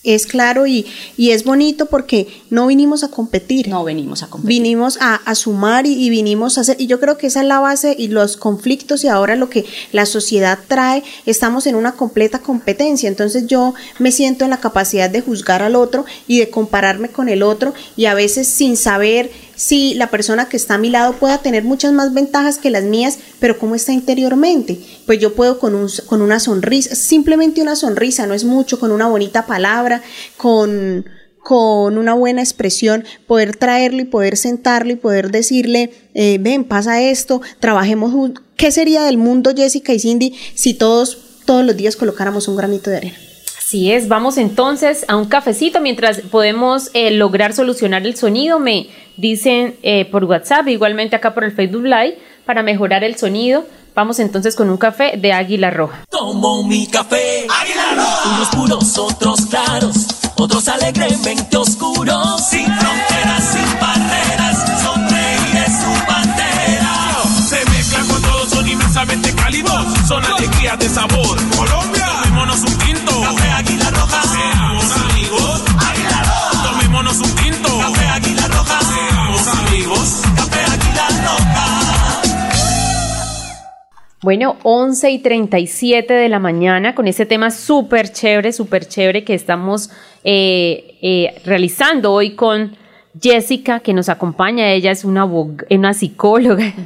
es claro y, y, es bonito porque no vinimos a competir. No venimos a competir. Vinimos a, a sumar y, y, vinimos a hacer, y yo creo que esa es la base y los conflictos y ahora lo que la sociedad trae, estamos en una completa competencia. Entonces yo me siento en la capacidad de juzgar al otro y de compararme con el otro y a veces sin saber si la persona que está a mi lado pueda tener muchas más ventajas que las mías, pero cómo está interiormente. Pues yo puedo con, un, con una sonrisa, simplemente una sonrisa, no es mucho, con una bonita palabra, con, con una buena expresión, poder traerlo y poder sentarlo y poder decirle, eh, ven, pasa esto, trabajemos. ¿Qué sería del mundo, Jessica y Cindy, si todos, todos los días colocáramos un granito de arena? Así es, vamos entonces a un cafecito mientras podemos eh, lograr solucionar el sonido. Me dicen eh, por WhatsApp, igualmente acá por el Facebook Live, para mejorar el sonido. Vamos entonces con un café de Águila Roja. Tomo mi café, Águila Roja. Unos puros, otros claros, otros alegremente oscuros, sin fronteras, sin barreras, sonreír es su bandera. Se mezclan con todos, son inmensamente cálidos, son alegrías de sabor. Colombia, Bueno, 11 y 37 de la mañana con ese tema súper chévere, súper chévere que estamos eh, eh, realizando hoy con Jessica, que nos acompaña. Ella es una, una psicóloga.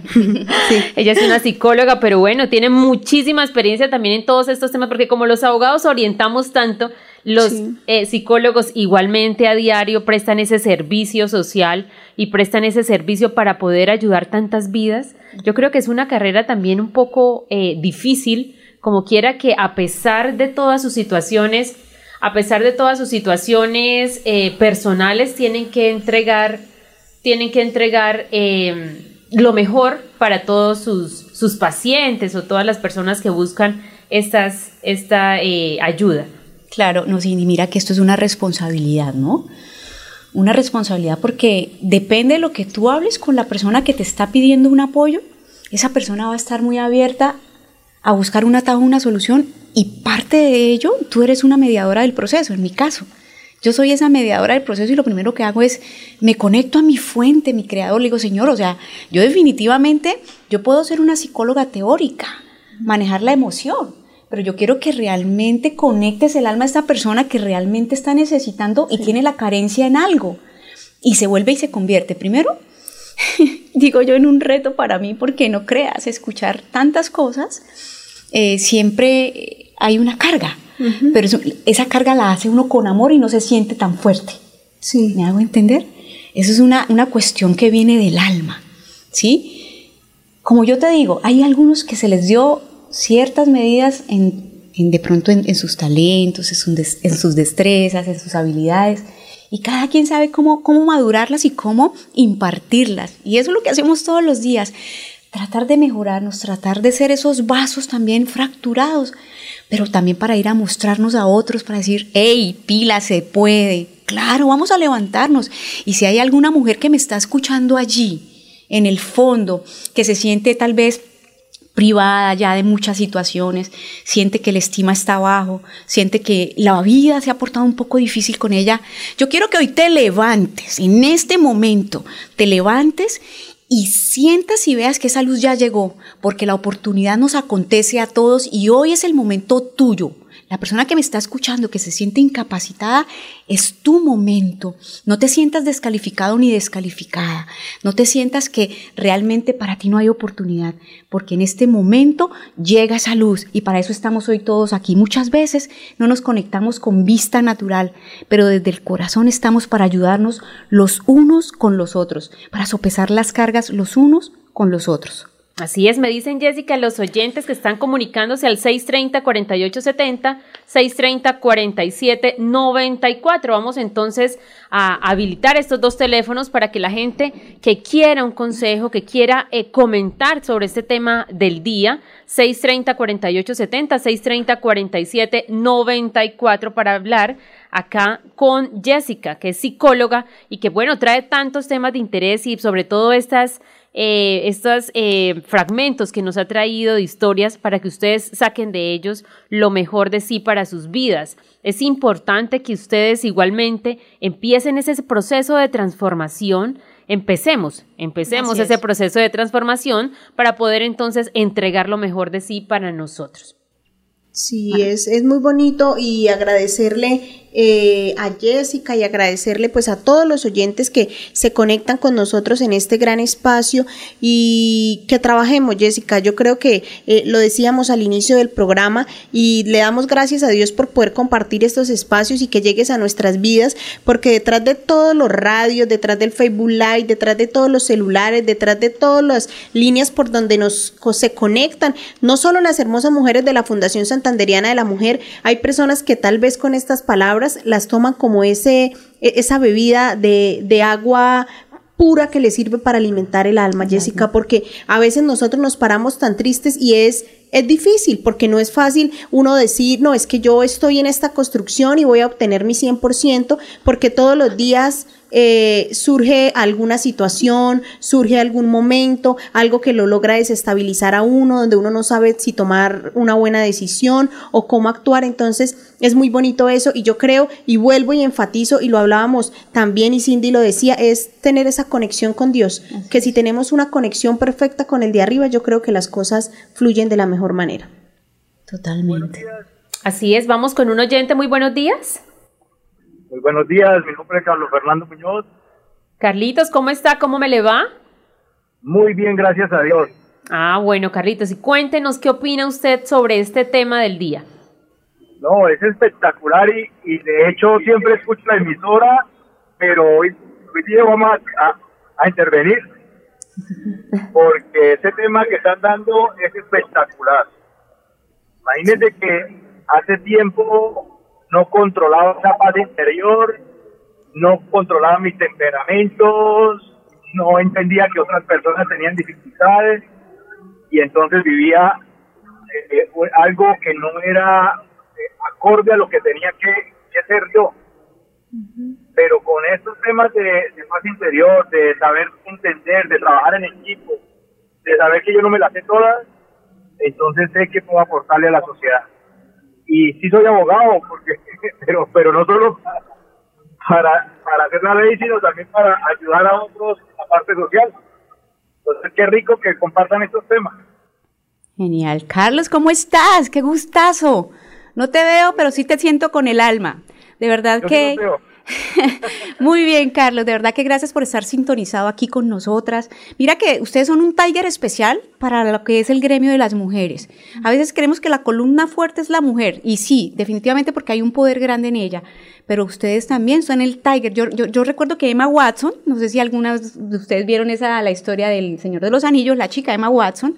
Sí. Ella es una psicóloga, pero bueno, tiene muchísima experiencia también en todos estos temas, porque como los abogados orientamos tanto, los sí. eh, psicólogos igualmente a diario prestan ese servicio social y prestan ese servicio para poder ayudar tantas vidas. Yo creo que es una carrera también un poco eh, difícil, como quiera que a pesar de todas sus situaciones, a pesar de todas sus situaciones eh, personales, tienen que entregar, tienen que entregar eh, lo mejor para todos sus, sus, pacientes o todas las personas que buscan esta eh, ayuda. Claro, no, sí, mira que esto es una responsabilidad, ¿no? Una responsabilidad porque depende de lo que tú hables con la persona que te está pidiendo un apoyo, esa persona va a estar muy abierta a buscar un atajo, una solución y parte de ello, tú eres una mediadora del proceso, en mi caso. Yo soy esa mediadora del proceso y lo primero que hago es me conecto a mi fuente, mi creador, le digo, Señor, o sea, yo definitivamente, yo puedo ser una psicóloga teórica, manejar la emoción, pero yo quiero que realmente conectes el alma a esta persona que realmente está necesitando y sí. tiene la carencia en algo. Y se vuelve y se convierte. Primero, digo yo, en un reto para mí, porque no creas, escuchar tantas cosas, eh, siempre hay una carga, uh -huh. pero eso, esa carga la hace uno con amor y no se siente tan fuerte. Sí. ¿Me hago entender? Eso es una, una cuestión que viene del alma, ¿sí? Como yo te digo, hay algunos que se les dio ciertas medidas en, en de pronto en, en, sus talentos, en, sus, en sus destrezas, en sus habilidades, y cada quien sabe cómo, cómo madurarlas y cómo impartirlas. Y eso es lo que hacemos todos los días. tratar de mejorarnos, tratar de ser esos vasos también fracturados, pero también para ir a mostrarnos a otros, para decir, hey, pila, se puede. Claro, vamos a levantarnos. Y si hay alguna mujer que me está escuchando allí, en el fondo, que se siente tal vez privada ya de muchas situaciones, siente que la estima está bajo, siente que la vida se ha portado un poco difícil con ella. Yo quiero que hoy te levantes, en este momento, te levantes y sientas y veas que esa luz ya llegó, porque la oportunidad nos acontece a todos y hoy es el momento tuyo la persona que me está escuchando, que se siente incapacitada, es tu momento. No te sientas descalificado ni descalificada. No te sientas que realmente para ti no hay oportunidad, porque en este momento llega esa luz y para eso estamos hoy todos aquí. Muchas veces no nos conectamos con vista natural, pero desde el corazón estamos para ayudarnos los unos con los otros, para sopesar las cargas los unos con los otros. Así es, me dicen Jessica, los oyentes que están comunicándose al 630-4870, 630-4794. Vamos entonces a habilitar estos dos teléfonos para que la gente que quiera un consejo, que quiera eh, comentar sobre este tema del día, 630-4870, 630-4794 para hablar acá con Jessica, que es psicóloga y que, bueno, trae tantos temas de interés y sobre todo estas eh, estos eh, fragmentos que nos ha traído de historias para que ustedes saquen de ellos lo mejor de sí para sus vidas. Es importante que ustedes igualmente empiecen ese proceso de transformación. Empecemos, empecemos ese proceso de transformación para poder entonces entregar lo mejor de sí para nosotros. Sí, es, es muy bonito y agradecerle eh, a Jessica y agradecerle pues a todos los oyentes que se conectan con nosotros en este gran espacio y que trabajemos, Jessica. Yo creo que eh, lo decíamos al inicio del programa y le damos gracias a Dios por poder compartir estos espacios y que llegues a nuestras vidas, porque detrás de todos los radios, detrás del Facebook Live, detrás de todos los celulares, detrás de todas las líneas por donde nos se conectan, no solo las hermosas mujeres de la Fundación Santanderiana de la Mujer, hay personas que tal vez con estas palabras las toman como ese, e, esa bebida de, de agua pura que le sirve para alimentar el alma, Jessica, porque a veces nosotros nos paramos tan tristes y es es difícil porque no es fácil uno decir, no, es que yo estoy en esta construcción y voy a obtener mi 100%, porque todos los días eh, surge alguna situación, surge algún momento, algo que lo logra desestabilizar a uno, donde uno no sabe si tomar una buena decisión o cómo actuar. Entonces es muy bonito eso y yo creo y vuelvo y enfatizo y lo hablábamos también y Cindy lo decía, es tener esa conexión con Dios, que si tenemos una conexión perfecta con el de arriba, yo creo que las cosas fluyen de la mejor manera. Totalmente. Así es, vamos con un oyente, muy buenos días. Muy buenos días, mi nombre es Carlos Fernando Muñoz. Carlitos, ¿cómo está? ¿Cómo me le va? Muy bien, gracias a Dios. Ah, bueno, Carlitos, y cuéntenos qué opina usted sobre este tema del día. No, es espectacular y, y de hecho siempre escucho la emisora, pero hoy, hoy día vamos a, a intervenir porque ese tema que están dando es espectacular. Imagínense que hace tiempo no controlaba esa paz interior, no controlaba mis temperamentos, no entendía que otras personas tenían dificultades y entonces vivía eh, algo que no era eh, acorde a lo que tenía que, ser yo. Pero con estos temas de, de, paz interior, de saber entender, de trabajar en equipo, de saber que yo no me las sé todas, entonces sé que puedo aportarle a la sociedad y sí soy abogado, porque pero pero no solo para, para hacer la ley, sino también para ayudar a otros en la parte social. Entonces, qué rico que compartan estos temas. Genial. Carlos, ¿cómo estás? Qué gustazo. No te veo, pero sí te siento con el alma. De verdad que... Muy bien, Carlos, de verdad que gracias por estar sintonizado aquí con nosotras. Mira que ustedes son un tiger especial para lo que es el gremio de las mujeres. A veces creemos que la columna fuerte es la mujer, y sí, definitivamente porque hay un poder grande en ella, pero ustedes también son el tiger. Yo, yo, recuerdo que Emma Watson, no sé si algunas de ustedes vieron esa, la historia del Señor de los Anillos, la chica Emma Watson,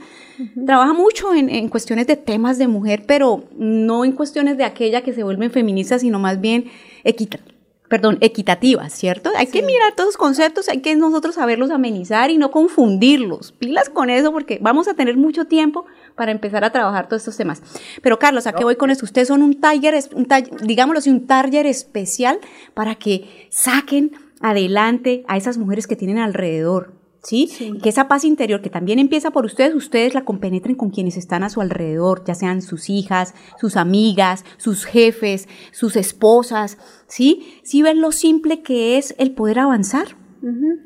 trabaja mucho en, en cuestiones de temas de mujer, pero no en cuestiones de aquella que se vuelven feministas, sino más bien equitativa perdón, equitativas, ¿cierto? Hay que mirar todos los conceptos, hay que nosotros saberlos amenizar y no confundirlos. Pilas con eso porque vamos a tener mucho tiempo para empezar a trabajar todos estos temas. Pero Carlos, ¿a qué voy con esto? Ustedes son un taller, un digámoslo así, un taller especial para que saquen adelante a esas mujeres que tienen alrededor, ¿sí? Que esa paz interior que también empieza por ustedes, ustedes la compenetren con quienes están a su alrededor, ya sean sus hijas, sus amigas, sus jefes, sus esposas, ¿sí? Sí ven lo simple que es el poder avanzar.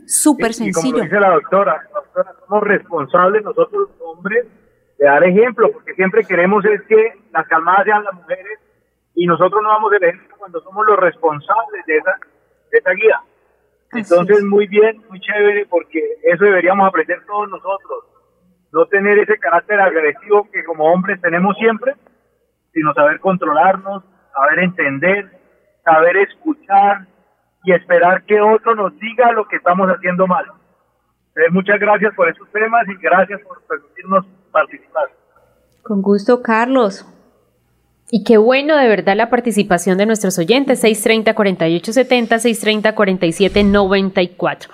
Súper sencillo. Y como dice la doctora, doctora, somos responsables nosotros los hombres de dar ejemplo, porque siempre queremos es que las calmadas sean las mujeres y nosotros no vamos el ejemplo cuando somos los responsables de esa, de esa guía. Entonces, muy bien, muy chévere, porque eso deberíamos aprender todos nosotros. No tener ese carácter agresivo que como hombres tenemos siempre, sino saber controlarnos, saber entender, saber escuchar y esperar que otro nos diga lo que estamos haciendo mal. Entonces, muchas gracias por esos temas y gracias por permitirnos participar. Con gusto, Carlos. Y qué bueno de verdad la participación de nuestros oyentes, 630-4870, 630-4794.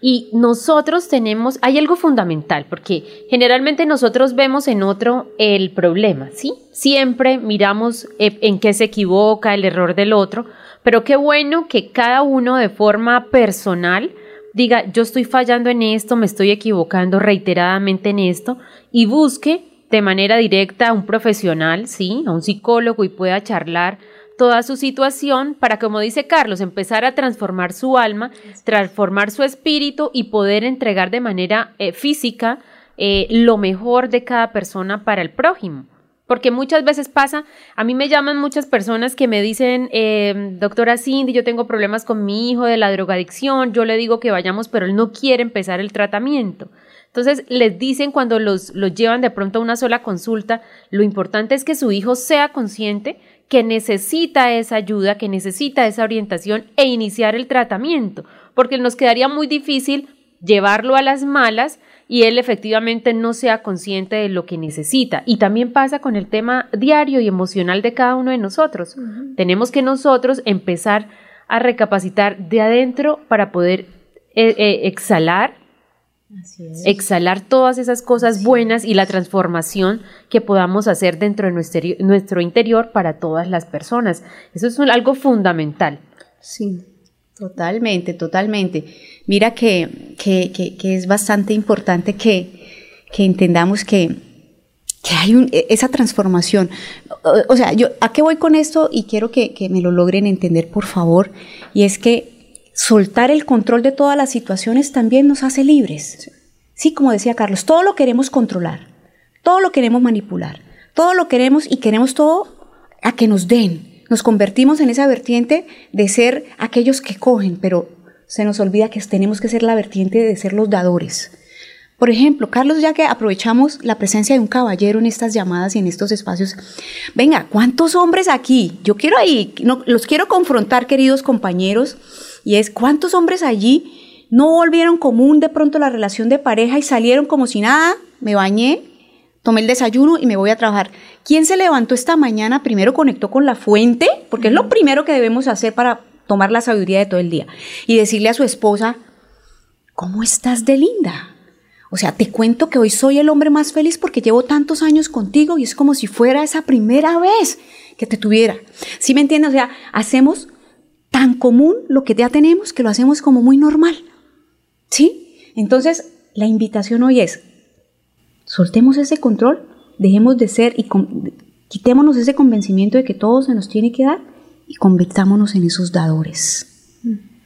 Y nosotros tenemos, hay algo fundamental, porque generalmente nosotros vemos en otro el problema, ¿sí? Siempre miramos eh, en qué se equivoca, el error del otro, pero qué bueno que cada uno de forma personal diga, yo estoy fallando en esto, me estoy equivocando reiteradamente en esto, y busque de manera directa a un profesional, sí, a un psicólogo y pueda charlar toda su situación para, como dice Carlos, empezar a transformar su alma, transformar su espíritu y poder entregar de manera eh, física eh, lo mejor de cada persona para el prójimo. Porque muchas veces pasa, a mí me llaman muchas personas que me dicen, eh, doctora Cindy, yo tengo problemas con mi hijo de la drogadicción, yo le digo que vayamos, pero él no quiere empezar el tratamiento. Entonces les dicen cuando los, los llevan de pronto a una sola consulta, lo importante es que su hijo sea consciente que necesita esa ayuda, que necesita esa orientación e iniciar el tratamiento, porque nos quedaría muy difícil llevarlo a las malas y él efectivamente no sea consciente de lo que necesita. Y también pasa con el tema diario y emocional de cada uno de nosotros. Tenemos que nosotros empezar a recapacitar de adentro para poder eh, eh, exhalar Exhalar todas esas cosas buenas y la transformación que podamos hacer dentro de nuestro, nuestro interior para todas las personas. Eso es algo fundamental. Sí, totalmente, totalmente. Mira que, que, es bastante importante que, entendamos que, hay e, esa transformación. O, sea, yo, ¿a qué voy con esto? Y quiero que, que me lo logren entender, por favor. Y es que soltar el control de todas las situaciones también nos hace libres. Sí, como decía Carlos, todo lo queremos controlar, todo lo queremos manipular, todo lo queremos y queremos todo a que nos den. Nos convertimos en esa vertiente de ser aquellos que cogen, pero se nos olvida que tenemos que ser la vertiente de ser los dadores. Por ejemplo, Carlos, ya que aprovechamos la presencia de un caballero en estas llamadas y en estos espacios, venga, ¿cuántos hombres aquí? Yo quiero ahí, los quiero confrontar, queridos compañeros, y es cuántos hombres allí no volvieron común de pronto la relación de pareja y salieron como si nada, me bañé, tomé el desayuno y me voy a trabajar. ¿Quién se levantó esta mañana? Primero conectó con la fuente, porque es lo primero que debemos hacer para tomar la sabiduría de todo el día. Y decirle a su esposa, ¿cómo estás de linda? O sea, te cuento que hoy soy el hombre más feliz porque llevo tantos años contigo y es como si fuera esa primera vez que te tuviera. ¿Sí me entiendes? O sea, hacemos tan común lo que ya tenemos que lo hacemos como muy normal. ¿Sí? Entonces, la invitación hoy es, soltemos ese control, dejemos de ser y quitémonos ese convencimiento de que todo se nos tiene que dar y convirtámonos en esos dadores.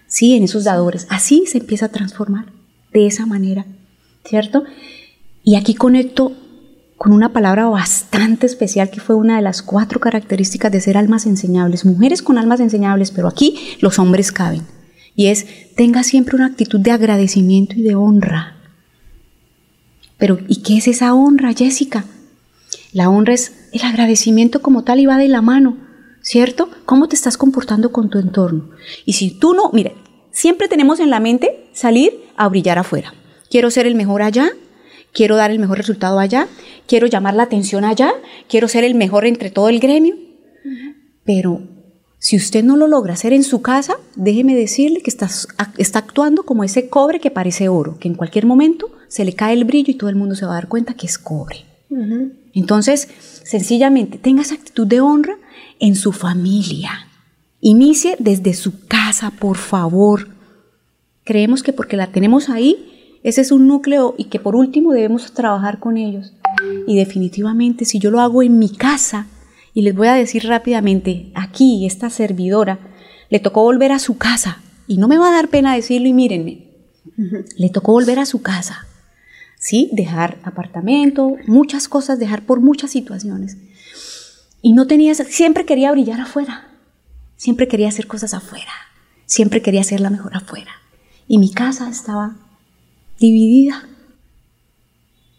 Sí, en esos dadores. Así se empieza a transformar, de esa manera, ¿cierto? Y aquí conecto con una palabra bastante especial que fue una de las cuatro características de ser almas enseñables, mujeres con almas enseñables, pero aquí los hombres caben. Y es, tenga siempre una actitud de agradecimiento y de honra. Pero, ¿y qué es esa honra, Jessica? La honra es el agradecimiento como tal y va de la mano, ¿cierto? ¿Cómo te estás comportando con tu entorno? Y si tú no, mire, siempre tenemos en la mente salir a brillar afuera. Quiero ser el mejor allá, quiero dar el mejor resultado allá, quiero llamar la atención allá, quiero ser el mejor entre todo el gremio. Pero Si usted no lo logra hacer en su casa, déjeme decirle que está, está actuando como ese cobre que parece oro, que en cualquier momento se le cae el brillo y todo el mundo se va a dar cuenta que es cobre. Entonces, sencillamente, tenga esa actitud de honra en su familia. Inicie desde su casa, por favor. Creemos que porque la tenemos ahí, ese es un núcleo y que por último debemos trabajar con ellos. Y definitivamente, si yo lo hago en mi casa, y les voy a decir rápidamente, aquí esta servidora le tocó volver a su casa, y no me va a dar pena decirlo y mírenme, le tocó volver a su casa ¿sí? Dejar apartamento, muchas cosas, dejar por muchas situaciones. Y no tenía, siempre quería brillar afuera, siempre quería hacer cosas afuera, siempre quería hacer la mejor afuera. Y mi casa estaba dividida.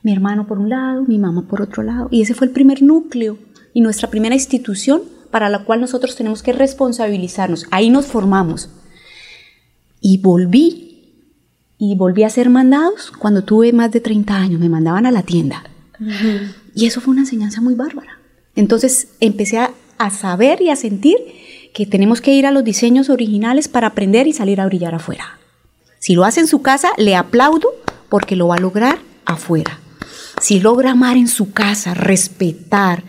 Mi hermano por un lado, mi mamá por otro lado. Y ese fue el primer núcleo y nuestra primera institución para la cual nosotros tenemos que responsabilizarnos. Ahí nos formamos. Y volví y volví a ser mandados cuando tuve más de 30 años, me mandaban a la tienda. Y eso fue una enseñanza muy bárbara. Entonces empecé a, a, saber y a sentir que tenemos que ir a los diseños originales para aprender y salir a brillar afuera. Si lo hace en su casa, le aplaudo porque lo va a lograr afuera. Si logra amar en su casa, respetar,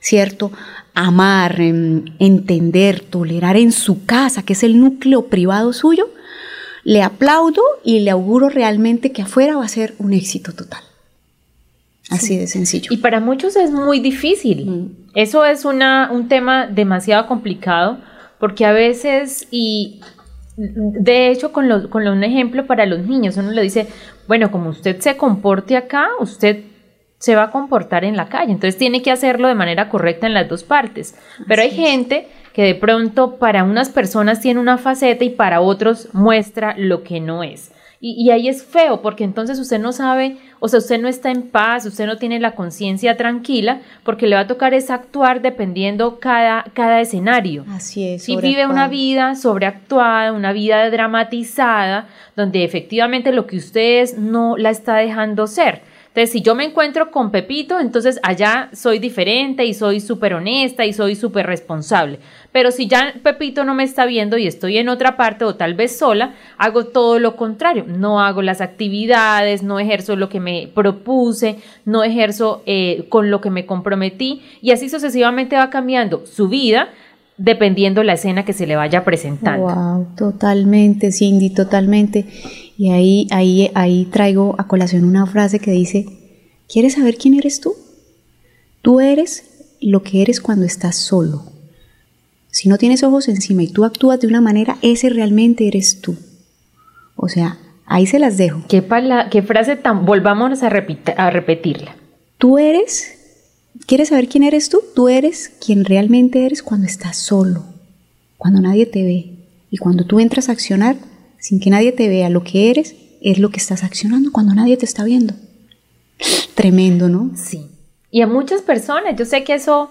¿cierto? Amar, em, entender, tolerar en su casa, que es el núcleo privado suyo, le aplaudo y le auguro realmente que afuera va a ser un éxito total. Así de sencillo. Y para muchos es muy difícil. Mm. Eso es una, un tema demasiado complicado porque a veces, y de hecho con, con un ejemplo para los niños, uno le dice, bueno, como usted se comporte acá, usted se va a comportar en la calle. Entonces tiene que hacerlo de manera correcta en las dos partes. Pero hay gente que de pronto para unas personas tiene una faceta y para otros muestra lo que no es. Y, ahí es feo porque entonces usted no sabe, o sea, usted no está en paz, usted no tiene la conciencia tranquila porque le va a tocar es actuar dependiendo cada, cada escenario. Así es. Si vive una vida sobreactuada, una vida dramatizada, donde efectivamente lo que usted es no la está dejando ser. Entonces, si yo me encuentro con Pepito, entonces allá soy diferente y soy súper honesta y soy súper responsable. Pero si ya Pepito no me está viendo y estoy en otra parte o tal vez sola, hago todo lo contrario. No hago las actividades, no ejerzo lo que me propuse, no ejerzo eh, con lo que me comprometí y así sucesivamente va cambiando su vida dependiendo la escena que se le vaya presentando. Wow, totalmente, Cindy, totalmente. Y ahí, ahí, ahí traigo a colación una frase que dice, ¿quieres saber quién eres tú? Tú eres lo que eres cuando estás solo. Si no tienes ojos encima y tú actúas de una manera, ese realmente eres tú. O sea, ahí se las dejo. ¿Qué, qué frase tan... Volvamos a, a repetirla. Tú eres... ¿Quieres saber quién eres tú? Tú eres quien realmente eres cuando estás solo, cuando nadie te ve. Y cuando tú entras a accionar, sin que nadie te vea lo que eres, es lo que estás accionando cuando nadie te está viendo. Tremendo, ¿no? Sí. Y a muchas personas, yo sé que eso,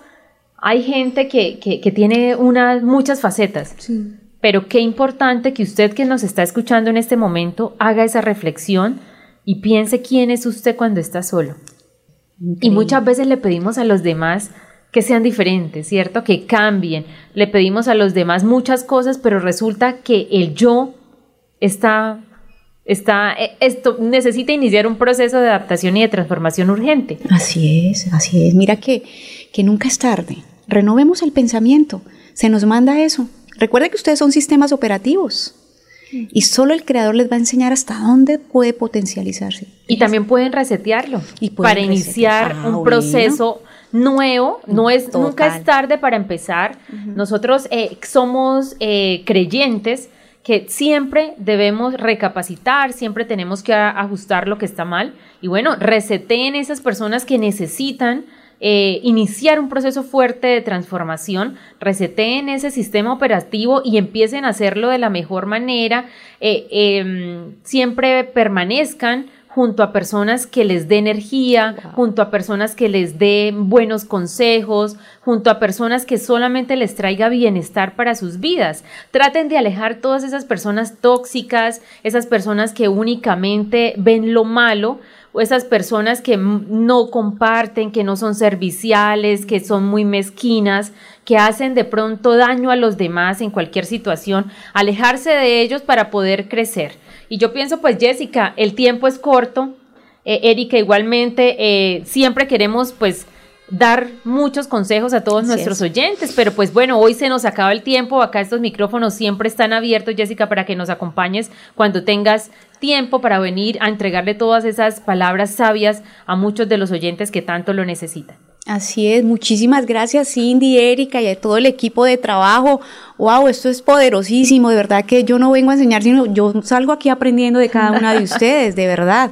hay gente que, que, tiene unas, muchas facetas. Sí. Pero qué importante que usted que nos está escuchando en este momento haga esa reflexión y piense quién es usted cuando está solo. Y muchas veces le pedimos a los demás que sean diferentes, ¿cierto? Que cambien. Le pedimos a los demás muchas cosas, pero resulta que el yo está, está, eh, esto necesita iniciar un proceso de adaptación y de transformación urgente. Así es, así es. Mira que, que nunca es tarde. Renovemos el pensamiento. Se nos manda eso. Recuerda que ustedes son sistemas operativos. Y solo el creador les va a enseñar hasta dónde puede potencializarse. Y también pueden resetearlo para iniciar ah, un proceso nuevo. No es, nunca es tarde para empezar. Nosotros eh, somos eh, creyentes que siempre debemos recapacitar, siempre tenemos que ajustar lo que está mal. Y bueno, reseten esas personas que necesitan eh, iniciar un proceso fuerte de transformación, reseten ese sistema operativo y empiecen a hacerlo de la mejor manera, eh, em, siempre permanezcan junto a personas que les dé energía, junto a personas que les dé buenos consejos, junto a personas que solamente les traiga bienestar para sus vidas. Traten de alejar todas esas personas tóxicas, esas personas que únicamente ven lo malo, o esas personas que no comparten, que no son serviciales, que son muy mezquinas, que hacen de pronto daño a los demás en cualquier situación, alejarse de ellos para poder crecer. Y yo pienso, pues Jessica, el tiempo es corto, eh, Erika igualmente, eh, siempre queremos pues dar muchos consejos a todos nuestros oyentes, pero pues bueno, hoy se nos acaba el tiempo, acá estos micrófonos siempre están abiertos, Jessica, para que nos acompañes cuando tengas tiempo para venir a entregarle todas esas palabras sabias a muchos de los oyentes que tanto lo necesitan. Así es, muchísimas gracias Cindy, Erika y a todo el equipo de trabajo. Wow, esto es poderosísimo, de verdad que yo no vengo a enseñar, sino yo salgo aquí aprendiendo de cada una de ustedes, de verdad.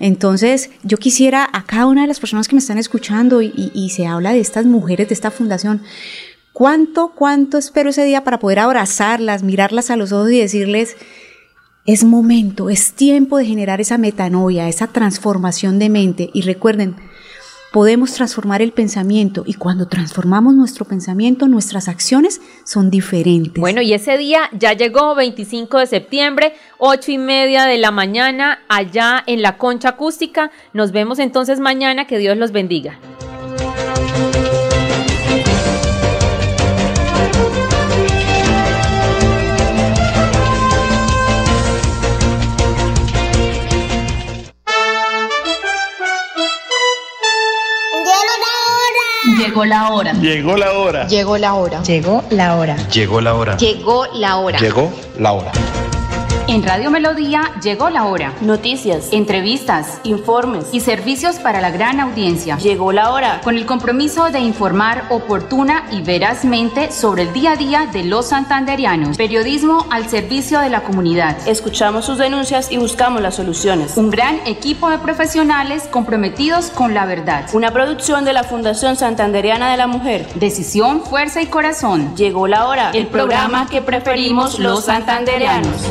Entonces, yo quisiera a cada una de las personas que me están escuchando y, se habla de estas mujeres, de esta fundación, ¿cuánto, cuánto espero ese día para poder abrazarlas, mirarlas a los ojos y decirles, es momento, es tiempo de generar esa metanoia, esa transformación de mente? Y recuerden, podemos transformar el pensamiento y cuando transformamos nuestro pensamiento, nuestras acciones son diferentes. Bueno, y ese día ya llegó, 25 de septiembre, 8 y media de la mañana, allá en la concha acústica. Nos vemos entonces mañana, que Dios los bendiga. Llegó la hora. Llegó la hora. Llegó la hora. Llegó la hora. Llegó la hora. Llegó la hora. Llegó la hora. En Radio Melodía llegó la hora. Noticias, Entrevistas informes y servicios para la gran audiencia. Llegó la hora. Con el compromiso de informar oportuna y verazmente sobre el día a día de los santanderianos. Periodismo al servicio de la comunidad. Escuchamos sus denuncias y buscamos las soluciones. Un gran equipo de profesionales comprometidos con la verdad. Una producción de la Fundación Santanderiana de la Mujer. Decisión, fuerza y corazón. Llegó la hora. El programa que preferimos los santanderianos.